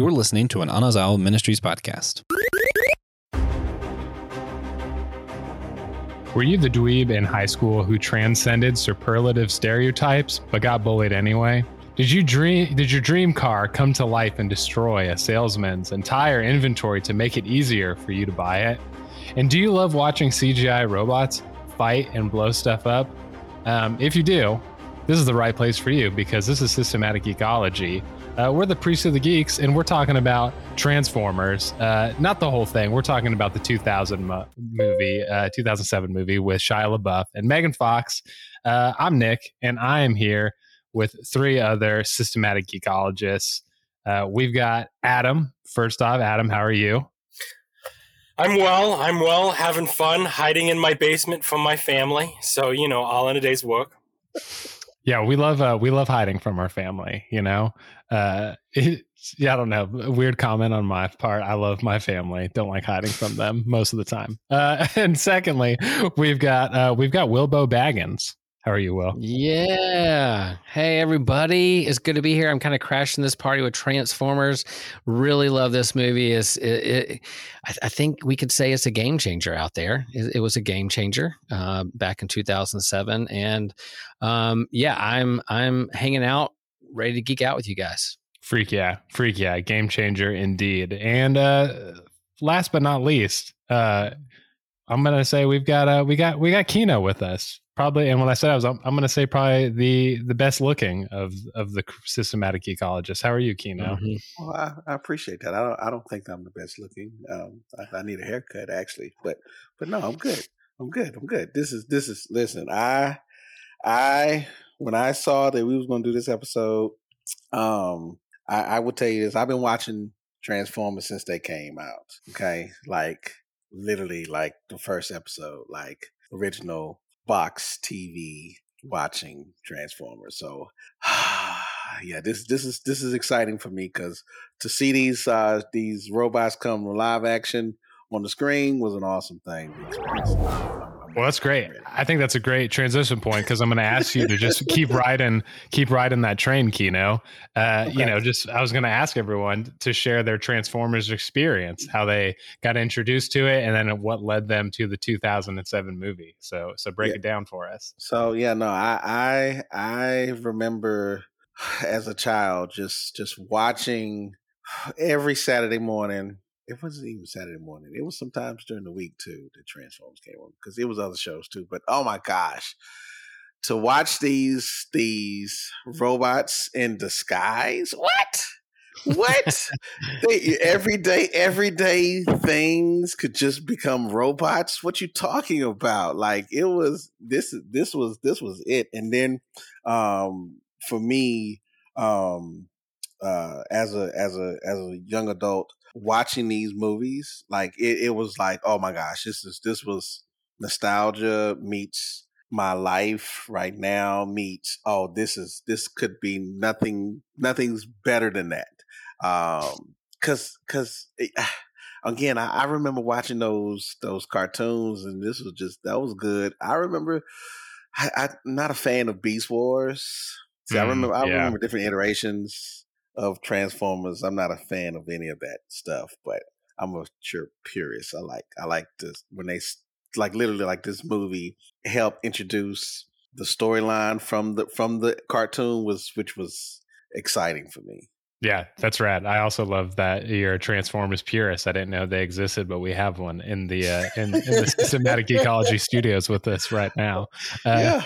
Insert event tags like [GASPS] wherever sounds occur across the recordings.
You're listening to an Anazao Ministries podcast. Were you the dweeb in high school who transcended superlative stereotypes but got bullied anyway? Did you dream did your dream car come to life and destroy a salesman's entire inventory to make it easier for you to buy it? And do you love watching CGI robots fight and blow stuff up? Um, if you do, this is the right place for you because this is systematic geekology. Uh, we're the priests of the geeks, and we're talking about Transformers. Uh, not the whole thing. We're talking about the 2000 mo- movie, uh, 2007 movie with Shia LaBeouf and Megan Fox. Uh, I'm Nick, and I am here with three other systematic geekologists. Uh, we've got Adam. First off, Adam, how are you? I'm well. I'm well, having fun, hiding in my basement from my family. So you know, all in a day's work. Yeah, we love uh, we love hiding from our family. You know, uh, it, [LAUGHS] yeah, I don't know. Weird comment on my part. I love my family. Don't like hiding from them most of the time. Uh, [LAUGHS] and secondly, we've got uh, we've got Wilbo Baggins. How are you, Will? Yeah. Hey, everybody. It's good to be here. I'm kind of crashing this party with Transformers. Really love this movie. It's, it, it, I, I, think we could say it's a game changer out there. It, it was a game changer uh, back in 2007. And um, yeah, I'm I'm hanging out, ready to geek out with you guys. Freak yeah. Freak yeah. Game changer indeed. And uh, last but not least, uh, I'm gonna say we've got uh, we got we got Keno with us probably. And when I said I was, I'm, I'm gonna say probably the the best looking of of the systematic geekologists. How are you, Keno? Mm-hmm. Well, I, I, appreciate that. I don't I don't think I'm the best looking. Um, I, I, need a haircut actually, but but no, I'm good. I'm good. I'm good. This is this is listen. I I when I saw that we was gonna do this episode, um, I, I would tell you this. I've been watching Transformers since they came out. Okay, like literally like the first episode, like original box TV watching Transformers. So [SIGHS] yeah, this this is this is exciting for me because to see these uh these robots come live action on the screen was an awesome thing. Well, that's great. I think that's a great transition point because I'm going to ask you to just [LAUGHS] keep riding, keep riding that train, Keno. Uh, okay. You know, just I was going to ask everyone to share their Transformers experience, how they got introduced to it, and then what led them to the 2007 movie. So, so break yeah. it down for us. So, yeah, no, I, I, I remember [SIGHS] as a child just just watching [SIGHS] every Saturday morning it wasn't even Saturday morning. It was sometimes during the week too. The Transformers came on because it was other shows too. But oh my gosh, to watch these these robots in disguise, what? What? they, everyday everyday things could just become robots. What you talking about? Like it was this this was this was it. And then um for me um uh as a as a as a young adult watching these movies, like it, it was like, oh my gosh, this is this was nostalgia meets my life right now meets oh this is this could be nothing nothing's better than that. Um because because [SIGHS] again I, I, remember watching those those cartoons and this was just that was good. I remember I, am not a fan of beast wars. See, mm, i remember i yeah. remember different iterations of Transformers. I'm not a fan of any of that stuff, but I'm a sure purist. I like I like this when they like literally like this movie helped introduce the storyline from the from the cartoon was which was exciting for me. Yeah, that's rad. I also love that you're a Transformers purist. I didn't know they existed, but we have one in the uh, in, in the [LAUGHS] systematic geekology studios with us right now. Uh, yeah,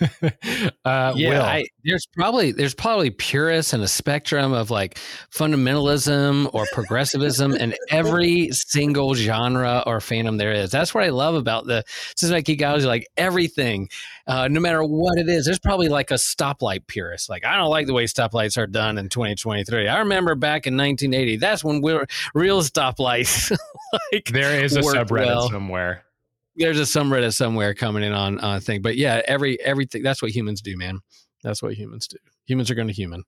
[LAUGHS] uh, yeah, I, there's probably there's probably purists and a spectrum of like fundamentalism or progressivism in every single genre or fandom there is. That's what I love about the systematic geekology. Like everything, uh, no matter what it is, there's probably like a stoplight purist. Like I don't like the way stoplights are done in 2023. I remember back in 1980. That's when we were real stoplights. [LAUGHS] like there is a subreddit well. somewhere there's a subreddit somewhere coming in on on thing. But yeah, every everything that's what humans do, man. That's what humans do. Humans are going to human.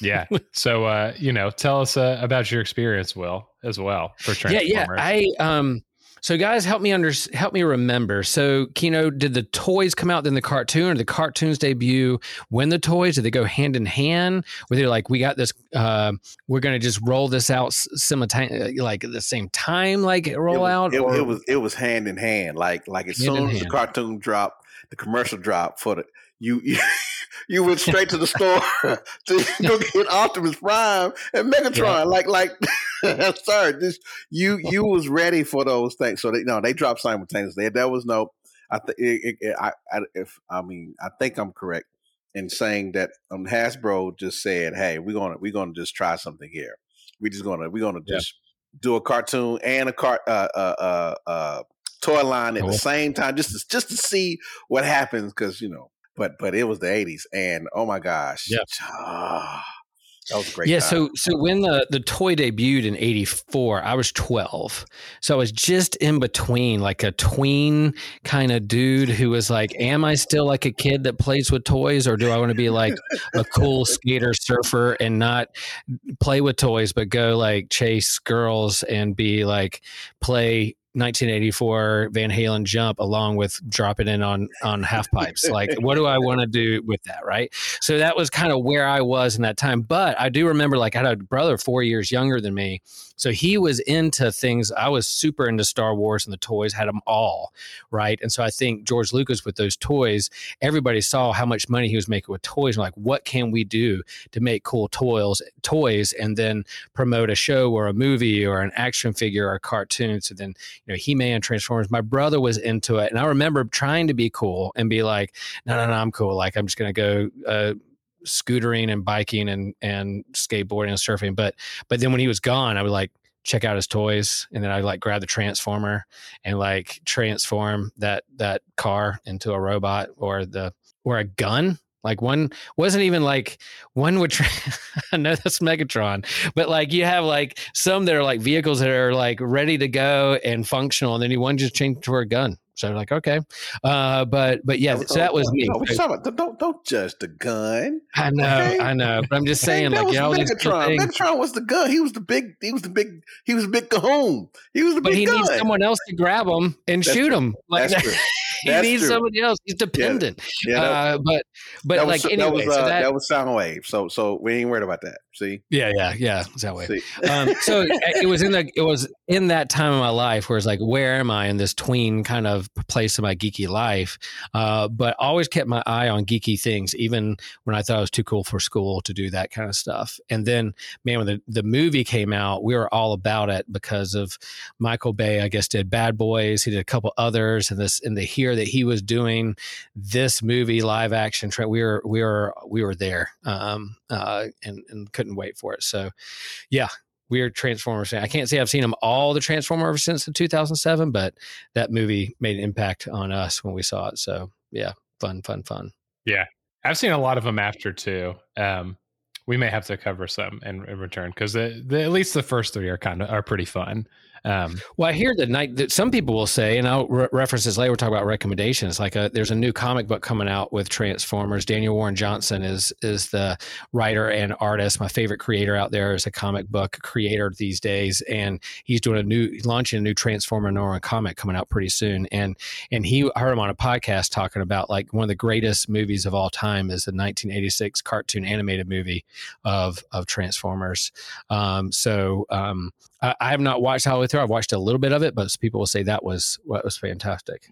yeah. [LAUGHS] So uh, you know, tell us uh, about your experience, Will, as well for Transformers. Yeah, yeah. I um So, guys, help me under help me remember. So, Keno, did the toys come out then the cartoon, or the cartoons debut when the toys? Did they go hand in hand? Were they like, we got this, uh, we're going to just roll this out simultaneously, like at the same time, like roll it was, out? It, or? it was it was hand in hand. Like like as soon as the hand. cartoon dropped, the commercial dropped for the you you, [LAUGHS] you went straight to the [LAUGHS] store [LAUGHS] to go get Optimus Prime and Megatron. Yeah. Like like [LAUGHS] sorry, this you you was ready for those things. So they no, they dropped simultaneously. There was no. I think I, I if I mean I think I'm correct in saying that um, Hasbro just said, "Hey, we're gonna we're gonna just try something here. We're just gonna we're gonna Yeah. just do a cartoon and a cart uh uh uh, uh toy line at Cool. the same time, just to, just to see what happens. Because you know, but but it was the '80s, and oh my gosh, Yeah. ah, that was great. yeah time. so so when the the toy debuted in 84 i was 12 so i was just in between like a tween kind of dude who was like am i still like a kid that plays with toys or do i want to be like a cool [LAUGHS] skater surfer and not play with toys but go like chase girls and be like play 1984 Van Halen jump along with dropping in on on half pipes. Like, what do I want to do with that? Right. So that was kind of where I was in that time. But I do remember, like, I had a brother four years younger than me. So he was into things. I was super into Star Wars and the toys, had them all. Right. And so I think George Lucas with those toys, everybody saw how much money he was making with toys. Like, what can we do to make cool toys, toys, and then promote a show or a movie or an action figure or a cartoon? So then, you know, He Man, Transformers. My brother was into it. And I remember trying to be cool and be like, no, no, no, I'm cool. Like, I'm just to go, uh, scootering and biking and and skateboarding and surfing but but then when he was gone i would like check out his toys and then i like grab the transformer and like transform that that car into a robot or the or a gun. Like one wasn't even like one would tra- [LAUGHS] i know that's megatron but like you have like some that are like vehicles that are like ready to go and functional and then you one just change to a gun so like okay uh but but yeah so that was me No, what you talking about? Don't don't judge the gun. I know, Okay. I know, but I'm just saying, like, you know, all these good Megatron. Megatron was the gun. He was the big. He was the big. He was the big cahoon. He was the but big But he gun. needs someone else to grab him and That's shoot true. him. Like That's true. [LAUGHS] he That's needs true. somebody else. He's dependent. Yeah, that, uh, but but like was, anyway, that was, so uh, that, that was Soundwave. So so we ain't worried about that. See, yeah, yeah, yeah, it's that way. um, so [LAUGHS] it was in the it was in that time of my life where it's like, where am I in this tween kind of place of my geeky life? Uh, but always kept my eye on geeky things, even when I thought I was too cool for school to do that kind of stuff. And then, man, when the, the movie came out, we were all about it because of Michael Bay. I guess did Bad Boys. He did a couple others, and this and the hear that he was doing this movie live action. tra- We were we were we were there, um, uh, and and couldn't wait for it. So, yeah, weird Transformers fan. I can't say I've seen them all the Transformers since the 2007, but that movie made an impact on us when we saw it. So yeah, fun, fun, fun. Yeah, I've seen a lot of them after too. Um, we may have to cover some in, in return because at least the first three are kind of are pretty fun. Um, Well, I hear that night that some people will say, and I'll re- reference this later. We're talking about recommendations. Like, a, there's a new comic book coming out with Transformers. Daniel Warren Johnson is is the writer and artist. My favorite creator out there is a comic book creator these days, and he's doing a new launching a new Transformer Nora comic coming out pretty soon. And and he I heard him on a podcast talking about like one of the greatest movies of all time is the 1986 cartoon animated movie of of Transformers. Um, so um, I, I have not watched the way through. I've watched a little bit of it, but people will say that was what was fantastic.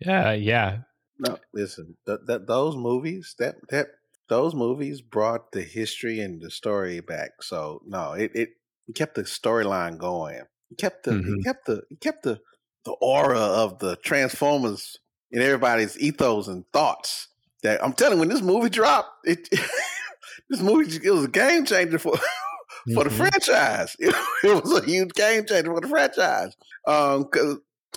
yeah, yeah, No, listen. Th- that those movies that that those movies brought the history and the story back. So no, it it, it kept the storyline going. It kept the Mhm. it kept the it kept the the aura of the Transformers in everybody's ethos and thoughts. That I'm telling you, when this movie dropped, it [LAUGHS] this movie it was a game changer for [LAUGHS] for the Mhm. franchise. It, [LAUGHS] it was a huge game changer for the franchise. Um,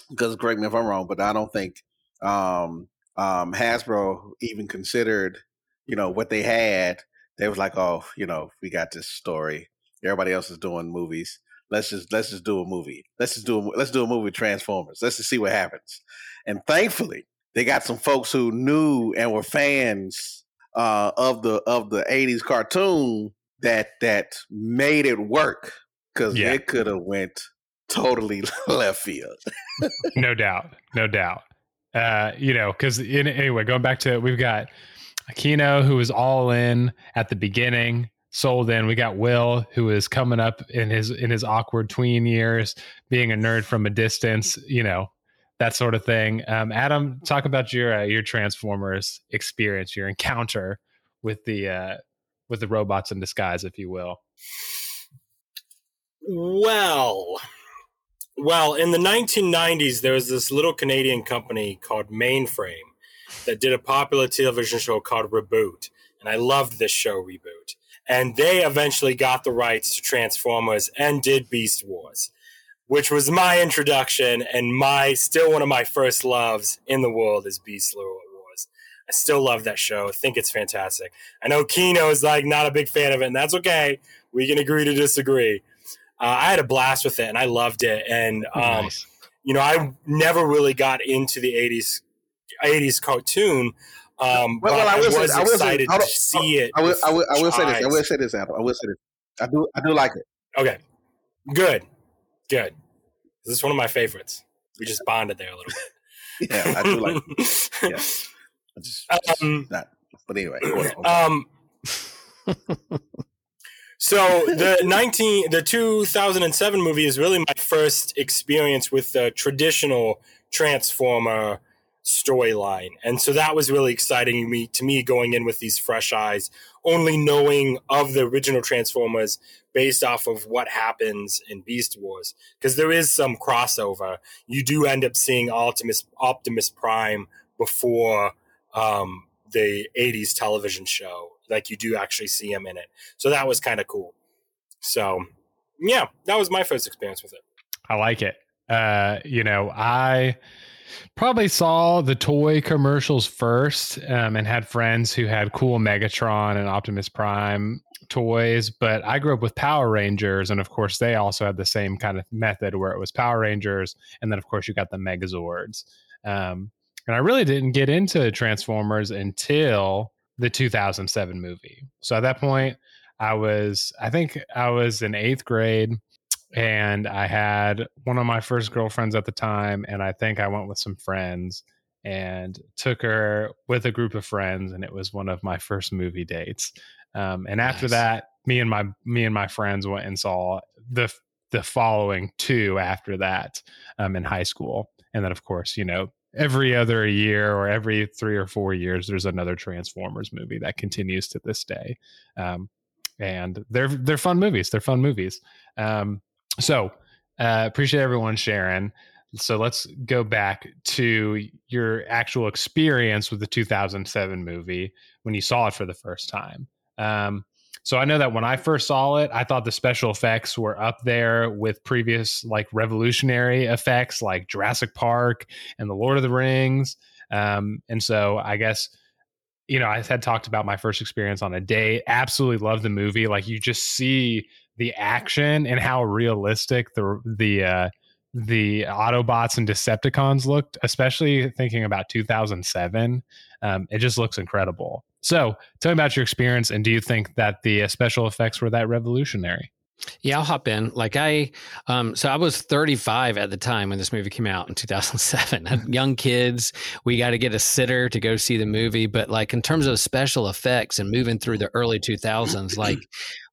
because correct me if I'm wrong, but I don't think um um Hasbro even considered you know what they had. They was like, oh, you know, we got this story. Everybody else is doing movies. Let's just let's just do a movie. Let's just do a, let's do a movie with Transformers. Let's just see what happens. And thankfully, they got some folks who knew and were fans uh, of the of the '80s cartoon that that made it work because Yeah. it could have went totally [LAUGHS] left field. [LAUGHS] no doubt, no doubt. Uh, you know, because anyway, going back to it, we've got Aquino who was all in at the beginning, sold in. We got Will who is coming up in his in his awkward tween years, being a nerd from a distance. You know, that sort of thing. Um, Adam, talk about your uh, your Transformers experience, your encounter with the uh, with the robots in disguise, if you will. Well, well, in the 1990s, there was this little Canadian company called Mainframe that did a popular television show called Reboot, and I loved this show, Reboot. And they eventually got the rights to Transformers and did Beast Wars which was my introduction and my still one of my first loves in the world is Beast Wars. I still love that show. I think it's fantastic. I know Keno is like not a big fan of it, and that's okay. We can agree to disagree. Uh, I had a blast with it, and I loved it. And um, nice. you know, I never really got into the '80s '80s cartoon. Um, well, well, I, was I was excited say, to see it. I will, I will, I will say this. I will say this, Apple. I will say this. I do, I do like it. Okay, good. Good. This is one of my favorites. We just bonded there a little bit. [LAUGHS] yeah, I do like. [LAUGHS] yeah, I just, just um, that. But anyway, um. so the 19 the 2007 movie is really my first experience with the traditional transformer storyline and so that was really exciting me to me going in with these fresh eyes only knowing of the original transformers based off of what happens in Beast Wars because there is some crossover. You do end up seeing Optimus Optimus Prime before um, the '80s television show. Like you do actually see him in it, so that was kind of cool. So yeah, that was my first experience with it. I like it. Uh, you know, I probably saw the toy commercials first um, and had friends who had cool Megatron and Optimus Prime toys, but I grew up with Power Rangers, and of course, they also had the same kind of method where it was Power Rangers, and then of course you got the Megazords. Um, and I really didn't get into Transformers until the 2007 movie. So at that point, I was, I think I was in eighth grade, and I had one of my first girlfriends at the time, and I think I went with some friends and took her with a group of friends, and it was one of my first movie dates. Um, and after nice. that, me and my me and my friends went and saw the the following two after that um, in high school, and then of course, you know, every other year or every three or four years, there's another Transformers movie that continues to this day. Um, and they're they're fun movies. They're fun movies. Um, so uh, appreciate everyone sharing. So let's go back to your actual experience with the 2007 movie when you saw it for the first time. Um, so I know that when I first saw it, I thought the special effects were up there with previous like revolutionary effects like Jurassic Park and The Lord of the Rings. Um, and so I guess you know I had talked about my first experience on a date. Absolutely love the movie. Like you just see the action and how realistic the the uh, the Autobots and Decepticons looked, especially thinking about 2007. Um, it just looks incredible. So, tell me about your experience, and do you think that the uh, special effects were that revolutionary? Yeah, I'll hop in. Like I, um, so I was 35 at the time when this movie came out in 2007. had [LAUGHS] young kids. We got to get a sitter to go see the movie. But like in terms of special effects and moving through the early 2000s, like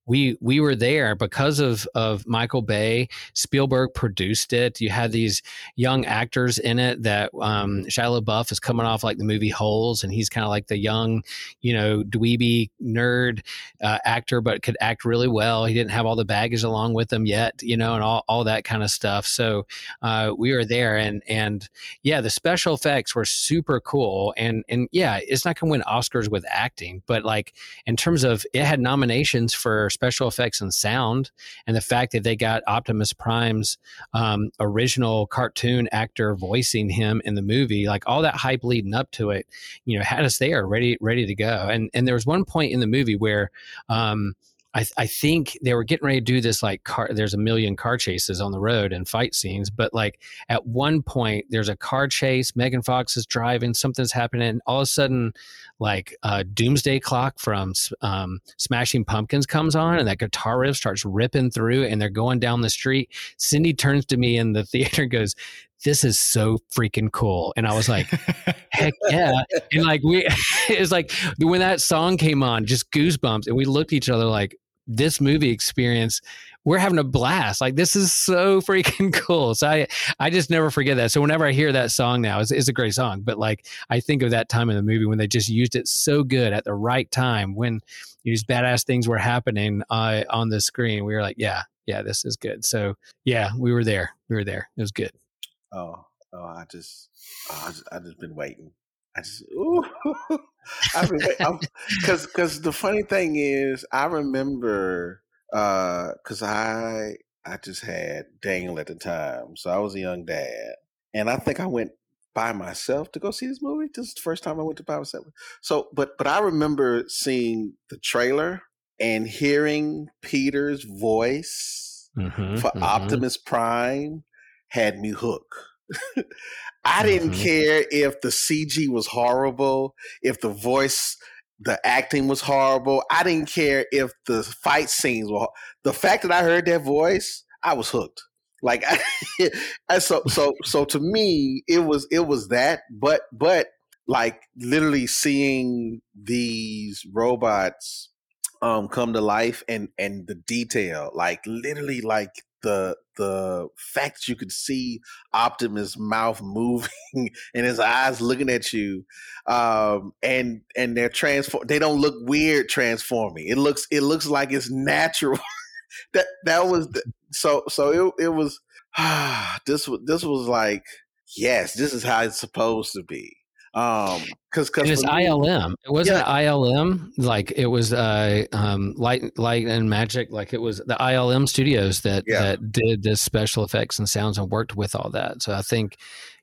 we we were there because of of Michael Bay. Spielberg produced it. You had these young actors in it. That um, Shia LaBeouf is coming off like the movie Holes, and he's kind of like the young, you know, dweeby nerd uh, actor, but could act really well. He didn't have all the baggage along with him yet, you know, and all, all that kind of stuff. So uh, we were there, and and yeah, the special effects were super cool. And and yeah, it's not going to win Oscars with acting, but like in terms of it had nominations for special effects and sound, and the fact that they got Optimus Prime's um, original cartoon actor voicing him in the movie, like all that hype leading up to it, you know, had us there ready ready to go. And and there was one point in the movie where um, I, I think they were getting ready to do this like car. There's a million car chases on the road and fight scenes, but like at one point there's a car chase. Megan Fox is driving, something's happening. And all of a sudden, like uh, Doomsday Clock from um, Smashing Pumpkins comes on, and that guitar riff starts ripping through, and they're going down the street. Cindy turns to me in the theater and goes, this is so freaking cool. And I was like, heck [LAUGHS] yeah. And like, we, [LAUGHS] it's like when that song came on, just goosebumps. And we looked at each other like, this movie experience, we're having a blast. Like, this is so [LAUGHS] freaking cool. So I, I just never forget that. So whenever I hear that song now, it's, it's a great song. But like, I think of that time in the movie when they just used it so good at the right time when these badass things were happening uh, on the screen. We were like, yeah, yeah, this is good. So yeah, we were there. We were there. It was good. Oh, oh, I just, oh, I just, I just been waiting. I just, ooh, I've been because, because the funny thing is, I remember, uh, because I, I just had Daniel at the time, so I was a young dad, and I think I went by myself to go see this movie. This is the first time I went to by myself. So, but, but I remember seeing the trailer and hearing Peter's voice mm-hmm, for mm-hmm. Optimus Prime had me hooked. I didn't mm-hmm. care if the CG was horrible, if the voice, the acting was horrible. I didn't care if the fight scenes were. The fact that I heard that voice, I was hooked. Like, [LAUGHS] I, so so so to me, it was it was that. But but like literally seeing these robots um come to life and and the detail like literally like the the fact that you could see Optimus' mouth moving [LAUGHS] and his eyes looking at you, um, and and they're transform. They don't look weird transforming. It looks it looks like it's natural. [LAUGHS] that that was the, so so it it was. Ah, [SIGHS] this was this was like yes, this is how it's supposed to be. Um, because because it's ILM. It wasn't yeah. ILM. Like it was uh um light light and magic. Like it was the ILM studios that yeah. that did the special effects and sounds and worked with all that. So I think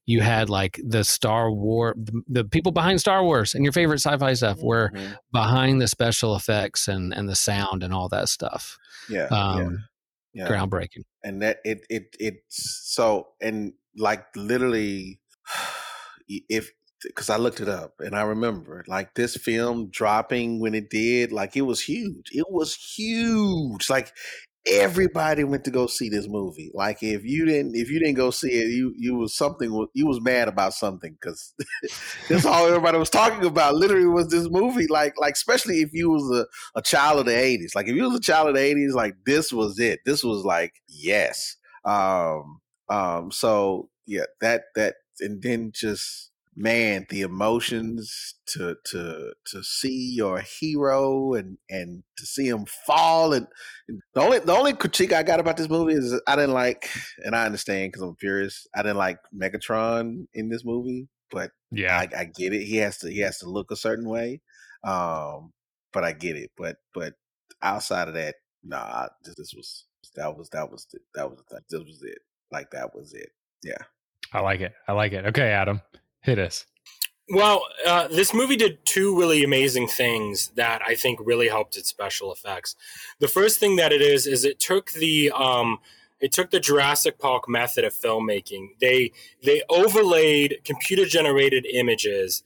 you had like the Star War, the, the people behind Star Wars and your favorite sci-fi stuff mm-hmm. were behind the special effects and and the sound and all that stuff. Yeah, um, yeah. groundbreaking. And that it it it's so and like literally [SIGHS] if because I looked it up and I remember like this film dropping when it did, like it was huge. It was huge. Like everybody went to go see this movie. Like if you didn't, if you didn't go see it, you you was something. You was mad about something because [LAUGHS] that's all everybody was talking about. Literally, was this movie. Like like especially if you was a, a child of the eighties. Like if you was a child of the eighties, like this was it. This was like yes. Um um. So yeah, that that and then just man, the emotions to to to see your hero and and to see him fall and the only the only critique I got about this movie is I didn't like, and I understand because I'm furious. I didn't like Megatron in this movie, but yeah, I, I, get it. He has to he has to look a certain way, um, but I get it. But but outside of that, nah, this, this was that was that was that was this was it. Like that was it. Yeah. I like it. I like it. Okay, Adam. Hit us. Well, uh, this movie did two really amazing things that I think really helped its special effects. The first thing that it is is it took the um, it took the Jurassic Park method of filmmaking. They they overlaid computer generated images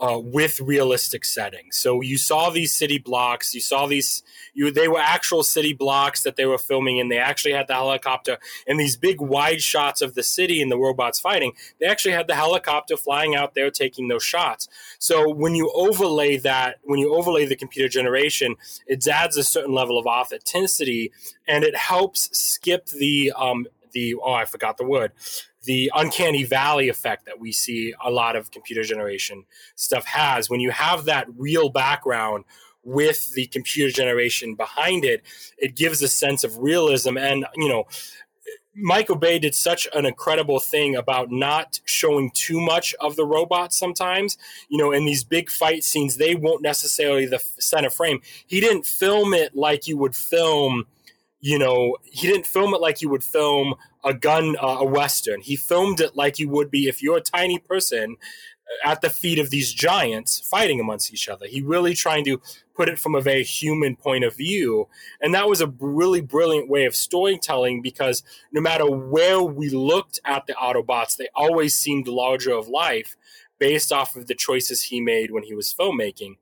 uh, with realistic settings. So you saw these city blocks. You saw these. You they were actual city blocks that they were filming in. They actually had the helicopter and these big wide shots of the city and the robots fighting. They actually had the helicopter flying out there taking those shots. So when you overlay that, when you overlay the computer generation, it adds a certain level of authenticity and it helps skip the um, the oh I forgot the word the uncanny valley effect that we see a lot of computer generation stuff has. When you have that real background with the computer generation behind it, it gives a sense of realism. And, you know, Michael Bay did such an incredible thing about not showing too much of the robot sometimes. You know, in these big fight scenes, they won't necessarily the center frame. He didn't film it like you would film you know, he didn't film it like you would film a gun, uh, a western. He filmed it like you would be if you're a tiny person at the feet of these giants fighting amongst each other. He really trying to put it from a very human point of view. And that was a really brilliant way of storytelling because no matter where we looked at the Autobots, they always seemed larger of life based off of the choices he made when he was filmmaking.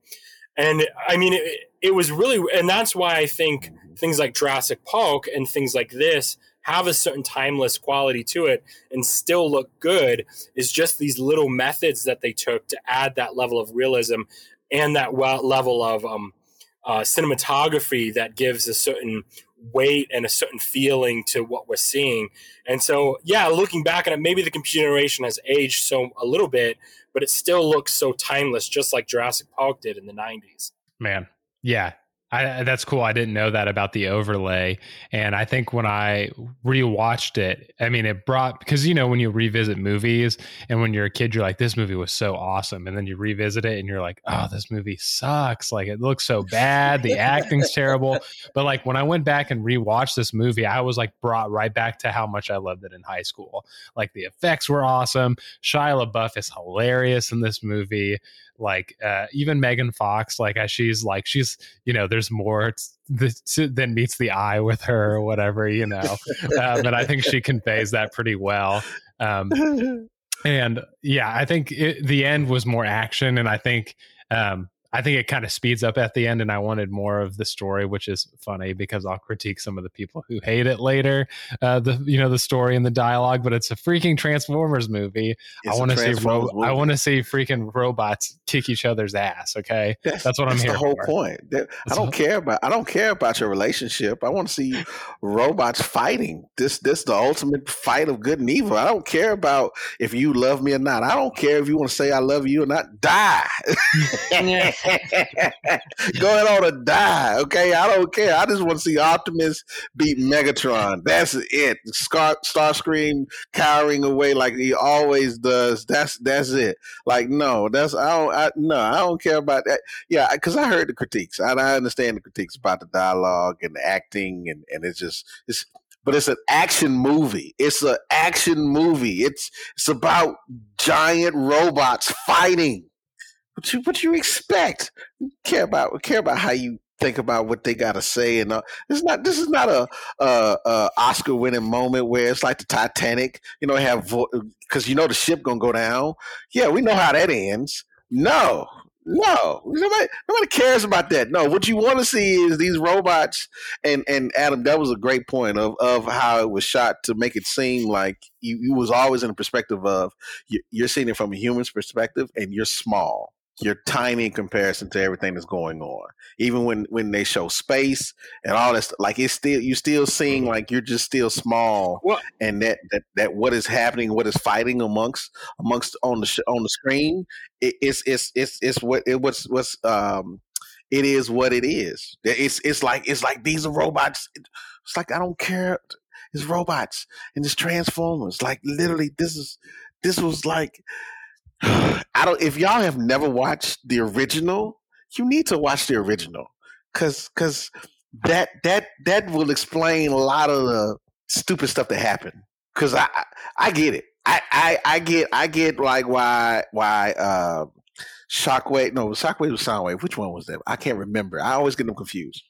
And I mean, it, it was really, and that's why I think things like Jurassic Park and things like this have a certain timeless quality to it and still look good is just these little methods that they took to add that level of realism and that level of um, uh, cinematography that gives a certain weight and a certain feeling to what we're seeing. And so, yeah, looking back at it, maybe the computer generation has aged so a little bit, but it still looks so timeless, just like Jurassic Park did in the 90s. Man, yeah, I, that's cool. I didn't know that about the overlay. And I think when I rewatched it, I mean, it brought, because, you know, when you revisit movies and when you're a kid, you're like, this movie was so awesome. And then you revisit it and you're like, oh, this movie sucks. Like, it looks so bad. The acting's terrible. But like, when I went back and rewatched this movie, I was like brought right back to how much I loved it in high school. Like, the effects were awesome. Shia LaBeouf is hilarious in this movie like uh, even Megan Fox, like as she's like she's you know there's more than meets the eye with her or whatever you know, um, and I think she conveys that pretty well. Um, [LAUGHS] and yeah, I think it, the end was more action, and I think um, I think it kind of speeds up at the end, and I wanted more of the story, which is funny because I'll critique some of the people who hate it later. Uh, the you know the story and the dialogue, but it's a freaking Transformers movie. It's I want to see ro- I want to see freaking robots kick each other's ass. Okay, [LAUGHS] that's, that's what I'm here. The whole for. point. I don't care about I don't care about your relationship. I want to see robots fighting. This this the ultimate fight of good and evil. I don't care about if you love me or not. I don't care if you want to say I love you or not. Die. [LAUGHS] [LAUGHS] [LAUGHS] Going on to die. Okay, I don't care. I just want to see Optimus beat Megatron. That's it. Scar Starscream cowering away like he always does. That's that's it. Like no, that's I don't. I, no, I don't care about that. Yeah, because I heard the critiques. I, I understand the critiques about the dialogue and the acting, and and it's just it's but it's an action movie. It's an action movie. It's it's about giant robots fighting. What you what you expect? care about care about how you think about what they got to say and uh, it's not this is not a, a, a oscar winning moment where it's like the titanic you know have because you know the ship gonna go down. Yeah we know how that ends. No no nobody, nobody cares about that. No what you want to see is these robots and and adam that was a great point of of how it was shot to make it seem like you, you was always in the perspective of you, you're seeing it from a human's perspective and you're small you're tiny in comparison to everything that's going on. Even when when they show space and all this, like it's still you still seeing mm-hmm. like you're just still small, well, and that, that that what is happening, what is fighting amongst amongst on the sh- on the screen, it, it's it's it's it's what it what's what's um it is what it is. It's it's like it's like these are robots. It's like I don't care. It's robots and it's transformers. Like literally, this is this was like I don't. If y'all have never watched the original, you need to watch the original because because that that that will explain a lot of the stupid stuff that happened. Because I I get it. I, I I get I get like why why uh, Shockwave no Shockwave was Soundwave. Which one was that? I can't remember. I always get them confused.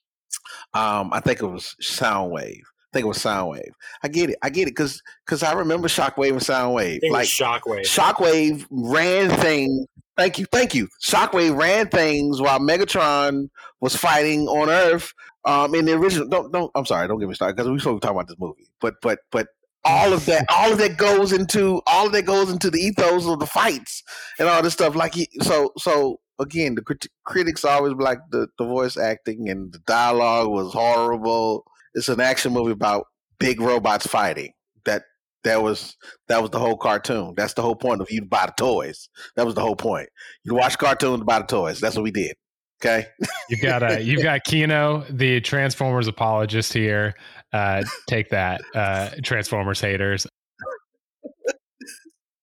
Um, I think it was Soundwave. I think it was Soundwave. I get it. I get it because because I remember Shockwave and Soundwave. like Shockwave. Shockwave ran things. Thank you, thank you. Shockwave ran things while Megatron was fighting on Earth. Um, in the original, don't don't. I'm sorry, don't get me started because we're supposed to talk about this movie. But but but all of that, all of that goes into all of that goes into the ethos of the fights and all this stuff. Like so so again, the crit- critics always like the the voice acting and the dialogue was horrible it's an action movie about big robots fighting. That that was that was the whole cartoon. That's the whole point of you buy the toys. That was the whole point. You watch cartoons, buy the toys. That's what we did. Okay. you've got uh, you've got Keno, the Transformers apologist here. Uh, take that, uh, Transformers haters.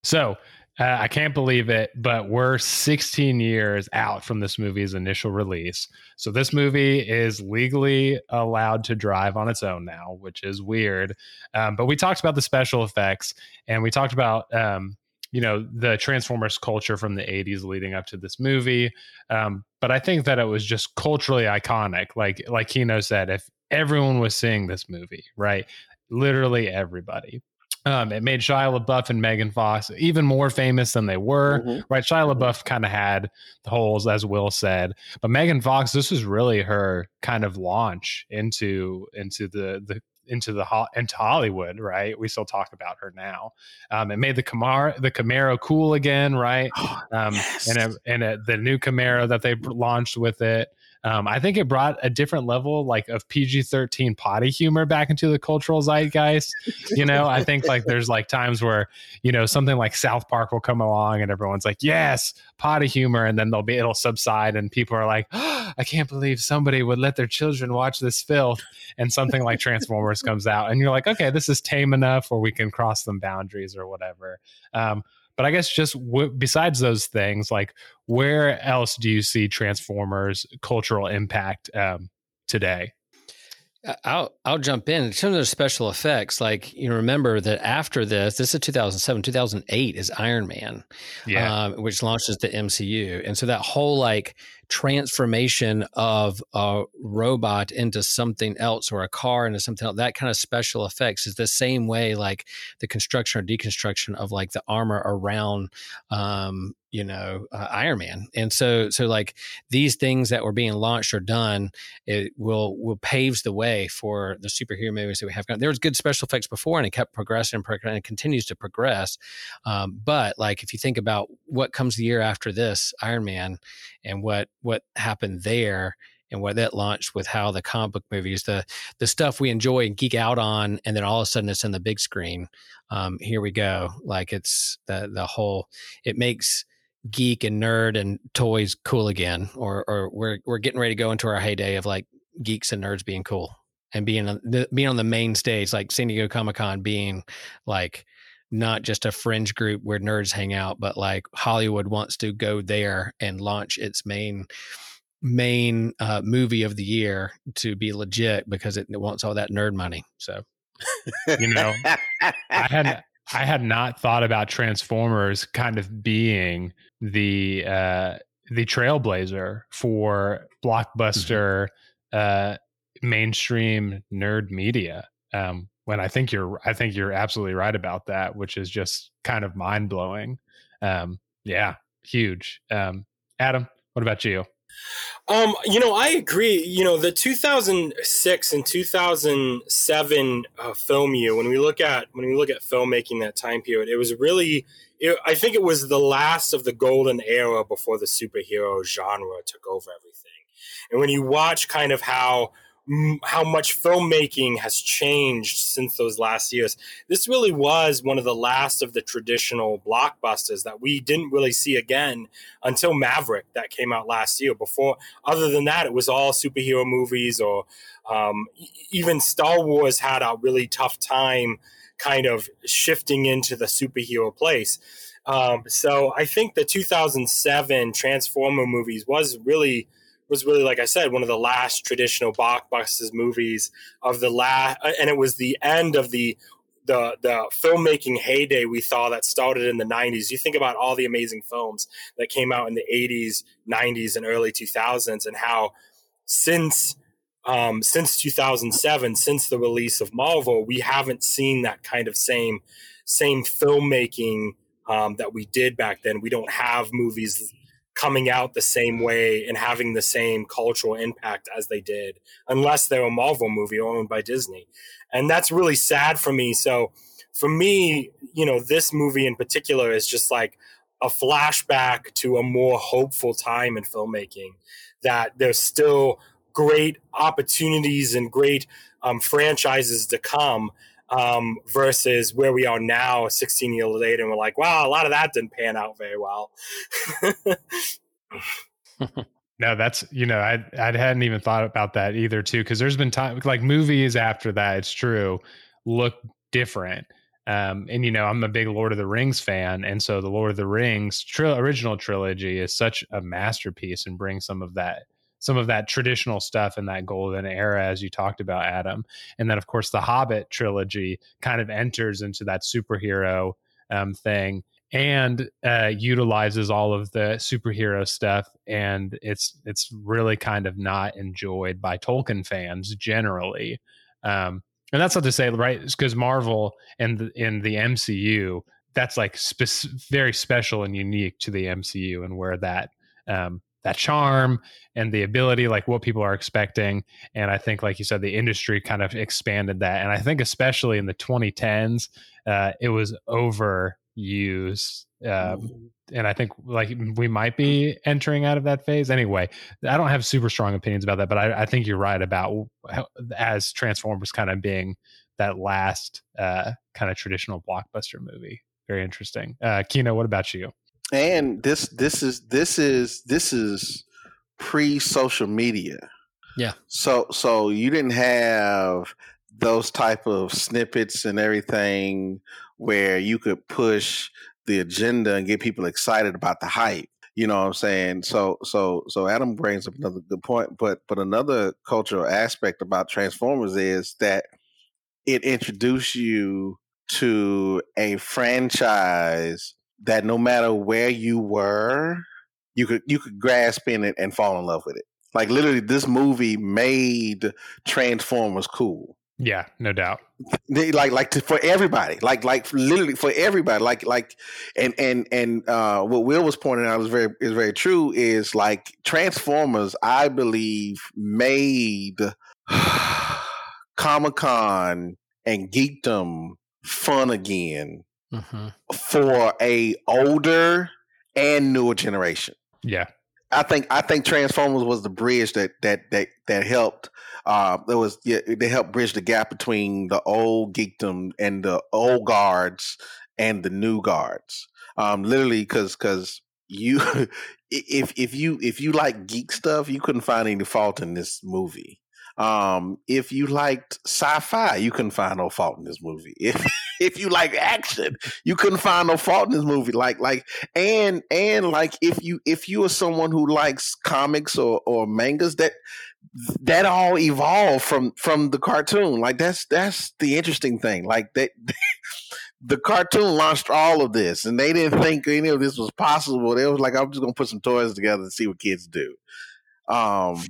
So uh, I can't believe it, but we're 16 years out from this movie's initial release. So this movie is legally allowed to drive on its own now, which is weird. Um, but we talked about the special effects and we talked about, um, you know the Transformers culture from the '80s leading up to this movie. Um, but I think that it was just culturally iconic. Like like Keno said, if everyone was seeing this movie, right? Literally everybody. Um, it made Shia LaBeouf and Megan Fox even more famous than they were. Mhm. Right? Shia. LaBeouf kind of had the holes, as Will said, but Megan Fox, this was really her kind of launch into into the the into the into Hollywood. Right? We still talk about her now. Um, it made the Camaro the Camaro cool again. Right? [GASPS] um, Yes. and it, and it, the new Camaro that they launched with it. Um, I think it brought a different level like of PG thirteen potty humor back into the cultural zeitgeist. You know, I think like there's like times where you know something like South Park will come along and everyone's like, yes, potty humor, and then they'll be it'll subside and people are like, I can't believe somebody would let their children watch this filth, and something like Transformers comes out, and you're like, okay, this is tame enough, or we can cross some boundaries or whatever. Um, but I guess just w- besides those things, like where else do you see Transformers cultural impact um, today? I- I'll I'll jump in. Some of those special effects, like you remember that after this, this is 2007, 2008 is Iron Man, um, which launches the MCU, and so that whole like transformation of a robot into something else or a car into something else, that kind of special effects is the same way like the construction or deconstruction of like the armor around, um, you know, uh, Iron Man, and so so like these things that were being launched or done it will will paves the way for the superhero movies that we have. There was good special effects before, and it kept progressing and, progressing, and it continues to progress. Um, but like if you think about what comes the year after this, Iron Man, and what what happened there. And what that launched with how the comic book movies, the the stuff we enjoy and geek out on, and then all of a sudden it's in the big screen. Um, here we go. Like it's the the whole. It makes geek and nerd and toys cool again, or or we're we're getting ready to go into our heyday of like geeks and nerds being cool and being on the, being on the main stage, like San Diego Comic Con being like not just a fringe group where nerds hang out, but like Hollywood wants to go there and launch its main main uh, movie of the year to be legit because it wants all that nerd money. So You know, I had [LAUGHS] I had not thought about Transformers kind of being the uh, the trailblazer for blockbuster uh, mainstream nerd media. Um, when I think you're I think you're absolutely right about that, which is just kind of mind blowing. Um, yeah, huge. Um, Adam, what about you? Um, you know, I agree. You know, the 2006 and 2007 uh, film year. When we look at when we look at filmmaking that time period, it was really. It, I think it was the last of the golden era before the superhero genre took over everything. And when you watch kind of how how much filmmaking has changed since those last years, this really was one of the last of the traditional blockbusters that we didn't really see again until Maverick that came out last year. Before, other than that, it was all superhero movies or um, even Star Wars had a really tough time kind of shifting into the superhero place. Um, so I think the 2007 Transformer movies was really was really like I said one of the last traditional blockbusters movies of the last, and it was the end of the the the filmmaking heyday we saw that started in the 90s. You think about all the amazing films that came out in the 80s, 90s, and early 2000s, and how since um, since 2007, since the release of Marvel, we haven't seen that kind of same same filmmaking um, that we did back then. We don't have movies coming out the same way and having the same cultural impact as they did, unless they're a Marvel movie owned by Disney, and that's really sad for me. So, for me, you know, this movie in particular is just like a flashback to a more hopeful time in filmmaking. That there's still great opportunities and great um, franchises to come um, versus where we are now 16 years later and we're like wow a lot of that didn't pan out very well. [LAUGHS] No, that's you know I I hadn't even thought about that either too because there's been time like movies after that it's true look different. Um and you know I'm a big Lord of the Rings fan and so the Lord of the Rings tri- original trilogy is such a masterpiece and brings some of that some of that traditional stuff in that golden era as you talked about Adam and then of course the Hobbit trilogy kind of enters into that superhero um thing and uh, utilizes all of the superhero stuff, and it's it's really kind of not enjoyed by Tolkien fans generally. Um, and that's not to say, right? Because Marvel and the, in the MCU, that's like spe- very special and unique to the MCU, and where that um, that charm and the ability, like what people are expecting. And I think, like you said, the industry kind of expanded that. And I think, especially in the 2010s, uh, it was overused. Um, mm-hmm. and I think like we might be entering out of that phase anyway. I don't have super strong opinions about that, but I, I think you're right about how, as Transformers kind of being that last uh, kind of traditional blockbuster movie. Very interesting. Uh, Keno, what about you? And this this is this is this is pre social media. Yeah. So so you didn't have those type of snippets and everything where you could push the agenda and get people excited about the hype. You know what I'm saying? So so so Adam brings up another good point, but but another cultural aspect about Transformers is that it introduced you to a franchise that no matter where you were, you could you could grasp in it and fall in love with it. Like literally, this movie made Transformers cool. Yeah, no doubt. They, like like to, for everybody, like like literally for everybody, like like and and and uh, what Will was pointing out is very is very true. Is like Transformers, I believe, made [SIGHS] Comic Con and geekdom fun again mm-hmm. for a older and newer generation. Yeah. I think I think Transformers was the bridge that that that that helped. Uh, it was yeah, they helped bridge the gap between the old geekdom and the old guards and the new guards. Um, literally, because because you [LAUGHS] if if you if you like geek stuff, you couldn't find any fault in this movie. Um, if you liked sci-fi, you couldn't find no fault in this movie. [LAUGHS] If if you like action, you couldn't find no fault in this movie. Like like and and like if you if you are someone who likes comics or or mangas, that that all evolved from from the cartoon. Like that's that's the interesting thing. Like that. [LAUGHS] the cartoon launched all of this, and they didn't think any of this was possible. They was like, "I'm just gonna put some toys together and see what kids do." Um,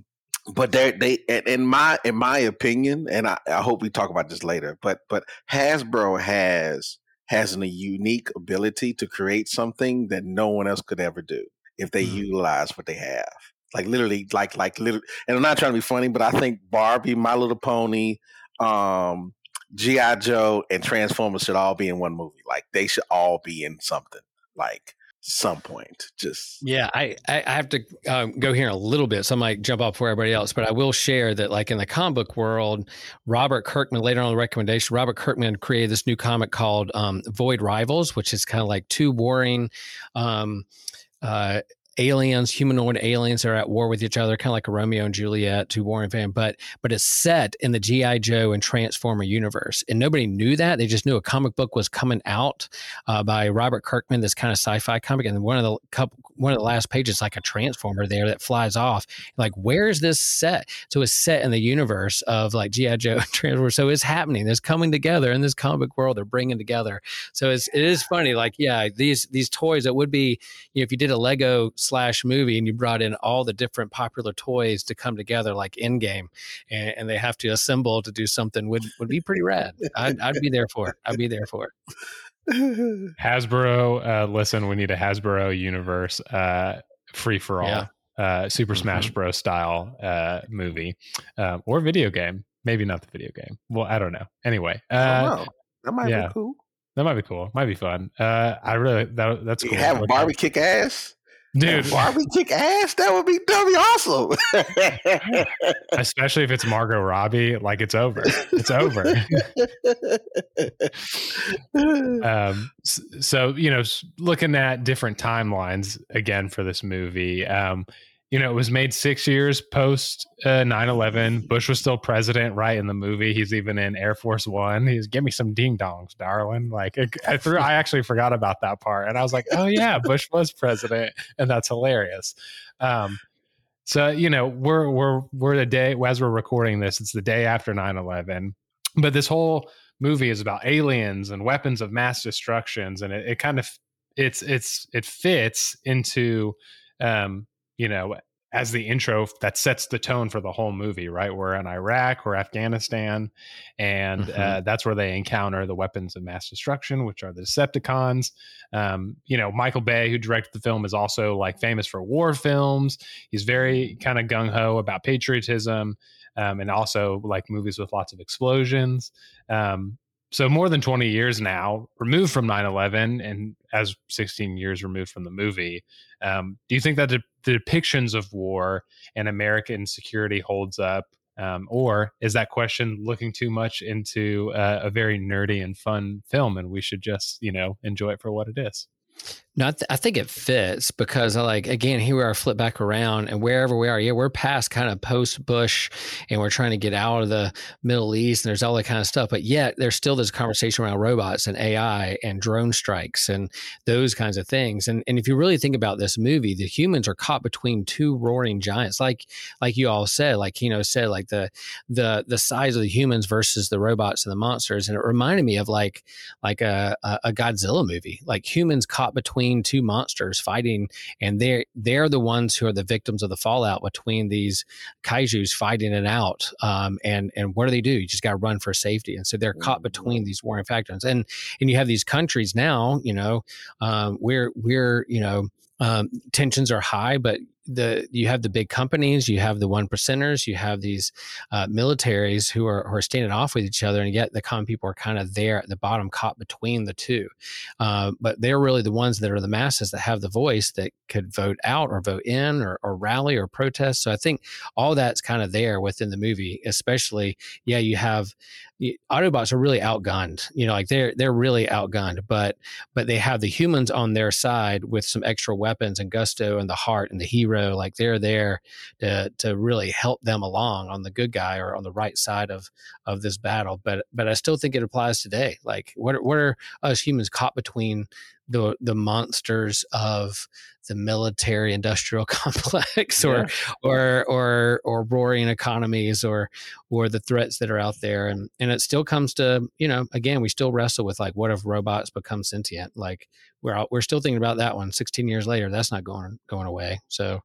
but they they in my in my opinion, and I, I hope we talk about this later. But but Hasbro has has a unique ability to create something that no one else could ever do if they mm-hmm. utilize what they have. Like literally, like like literally. And I'm not trying to be funny, but I think Barbie, My Little Pony, um, GI Joe, and Transformers should all be in one movie. Like they should all be in something. Like some point. Just yeah, I I have to um, go here a little bit, so I might jump off for everybody else, but I will share that like in the comic book world, Robert Kirkman later on the recommendation, Robert Kirkman created this new comic called um, Void Rivals, which is kind of like two warring. Um, uh, aliens, humanoid aliens are at war with each other, kind of like a Romeo and Juliet, two warring fan. But but it's set in the GI Joe and Transformer universe, and nobody knew that. They just knew a comic book was coming out uh, by Robert Kirkman, this kind of sci-fi comic, and one of the couple, one of the last pages like a Transformer there that flies off. Like, where is this set? So it's set in the universe of like GI Joe and Transformer. So it's happening. It's coming together in this comic world. They're bringing together. So it's it is funny. Like, yeah, these these toys that would be, you know, if you did a Lego slash movie and you brought in all the different popular toys to come together like Endgame and, and they have to assemble to do something would, would be pretty rad. I'd, I'd be there for it. I'd be there for it. [LAUGHS] Hasbro, uh, listen, we need a Hasbro universe uh, free for all. Yeah. Uh, Super mm-hmm. Smash Bros. style uh, movie uh, or video game. Maybe not the video game. Well, I don't know. Anyway, uh, that might yeah, be cool. That might be cool. Might be fun. Uh, I really that, that's cool. You have a Barbie kick ass. Dude, Barbie kick ass. That would be that'd be awesome. [LAUGHS] Especially if it's Margot Robbie, like it's over. It's over. [LAUGHS] um, so you know, looking at different timelines again for this movie. Um, you know, it was made six years post uh, 9-11. Bush was still president, right? In the movie, he's even in Air Force One. He's give me some ding dongs, darling. Like I threw, I actually forgot about that part, and I was like, oh yeah, Bush was president, and that's hilarious. Um, so you know, we're we're we're the day as we're recording this. It's the day after 9-11. but this whole movie is about aliens and weapons of mass destructions, and it, it kind of it's it's it fits into um you know as the intro that sets the tone for the whole movie, right? We're in Iraq or Afghanistan, and mm-hmm. uh, that's where they encounter the weapons of mass destruction, which are the Decepticons. Um, you know, Michael Bay, who directed the film, is also like famous for war films. He's very kind of gung ho about patriotism. Um, and also like movies with lots of explosions. Um, so more than 20 years now removed from 9-11 and as 16 years removed from the movie um, do you think that the, the, depictions of war and american security holds up? Um, or is that question looking too much into uh, a very nerdy and fun film and we should just you know enjoy it for what it is no, I, th- I, think it fits because I like again here we are flip back around and wherever we are, yeah, we're past kind of post Bush and we're trying to get out of the Middle East and there's all that kind of stuff. But yet there's still this conversation around robots and AI and drone strikes and those kinds of things. And and if you really think about this movie, the humans are caught between two roaring giants, like like you all said, like Keno said, like the the the size of the humans versus the robots and the monsters. And it reminded me of like like a a Godzilla movie, like humans caught between between two monsters fighting, and they're they're the ones who are the victims of the fallout between these kaiju's fighting it out. Um, and and what do they do? You just got to run for safety, and so they're caught mm-hmm. between these warring factions. And and you have these countries now, you know, um, we're we're you know um, tensions are high, but the you have the big companies, you have the one percenters, you have these uh, militaries who are, who are standing off with each other, and yet the common people are kind of there at the bottom, caught between the two. Uh, but they're really the ones that are the masses that have the voice that could vote out or vote in or, or rally or protest. So I think all that's kind of there within the movie, especially yeah, you have Autobots are really outgunned. You know, like they're they're really outgunned, but but they have the humans on their side with some extra weapons and gusto and the heart and the hero. Like they're there to to really help them along on the good guy or on the right side of of this battle. But but I still think it applies today. Like what what are us humans caught between the the monsters of the military industrial [LAUGHS] complex or yeah. or or or roaring economies or or the threats that are out there and and it still comes to you know again we still wrestle with like what if robots become sentient like we're out, we're still thinking about that one 16 years later that's not going going away so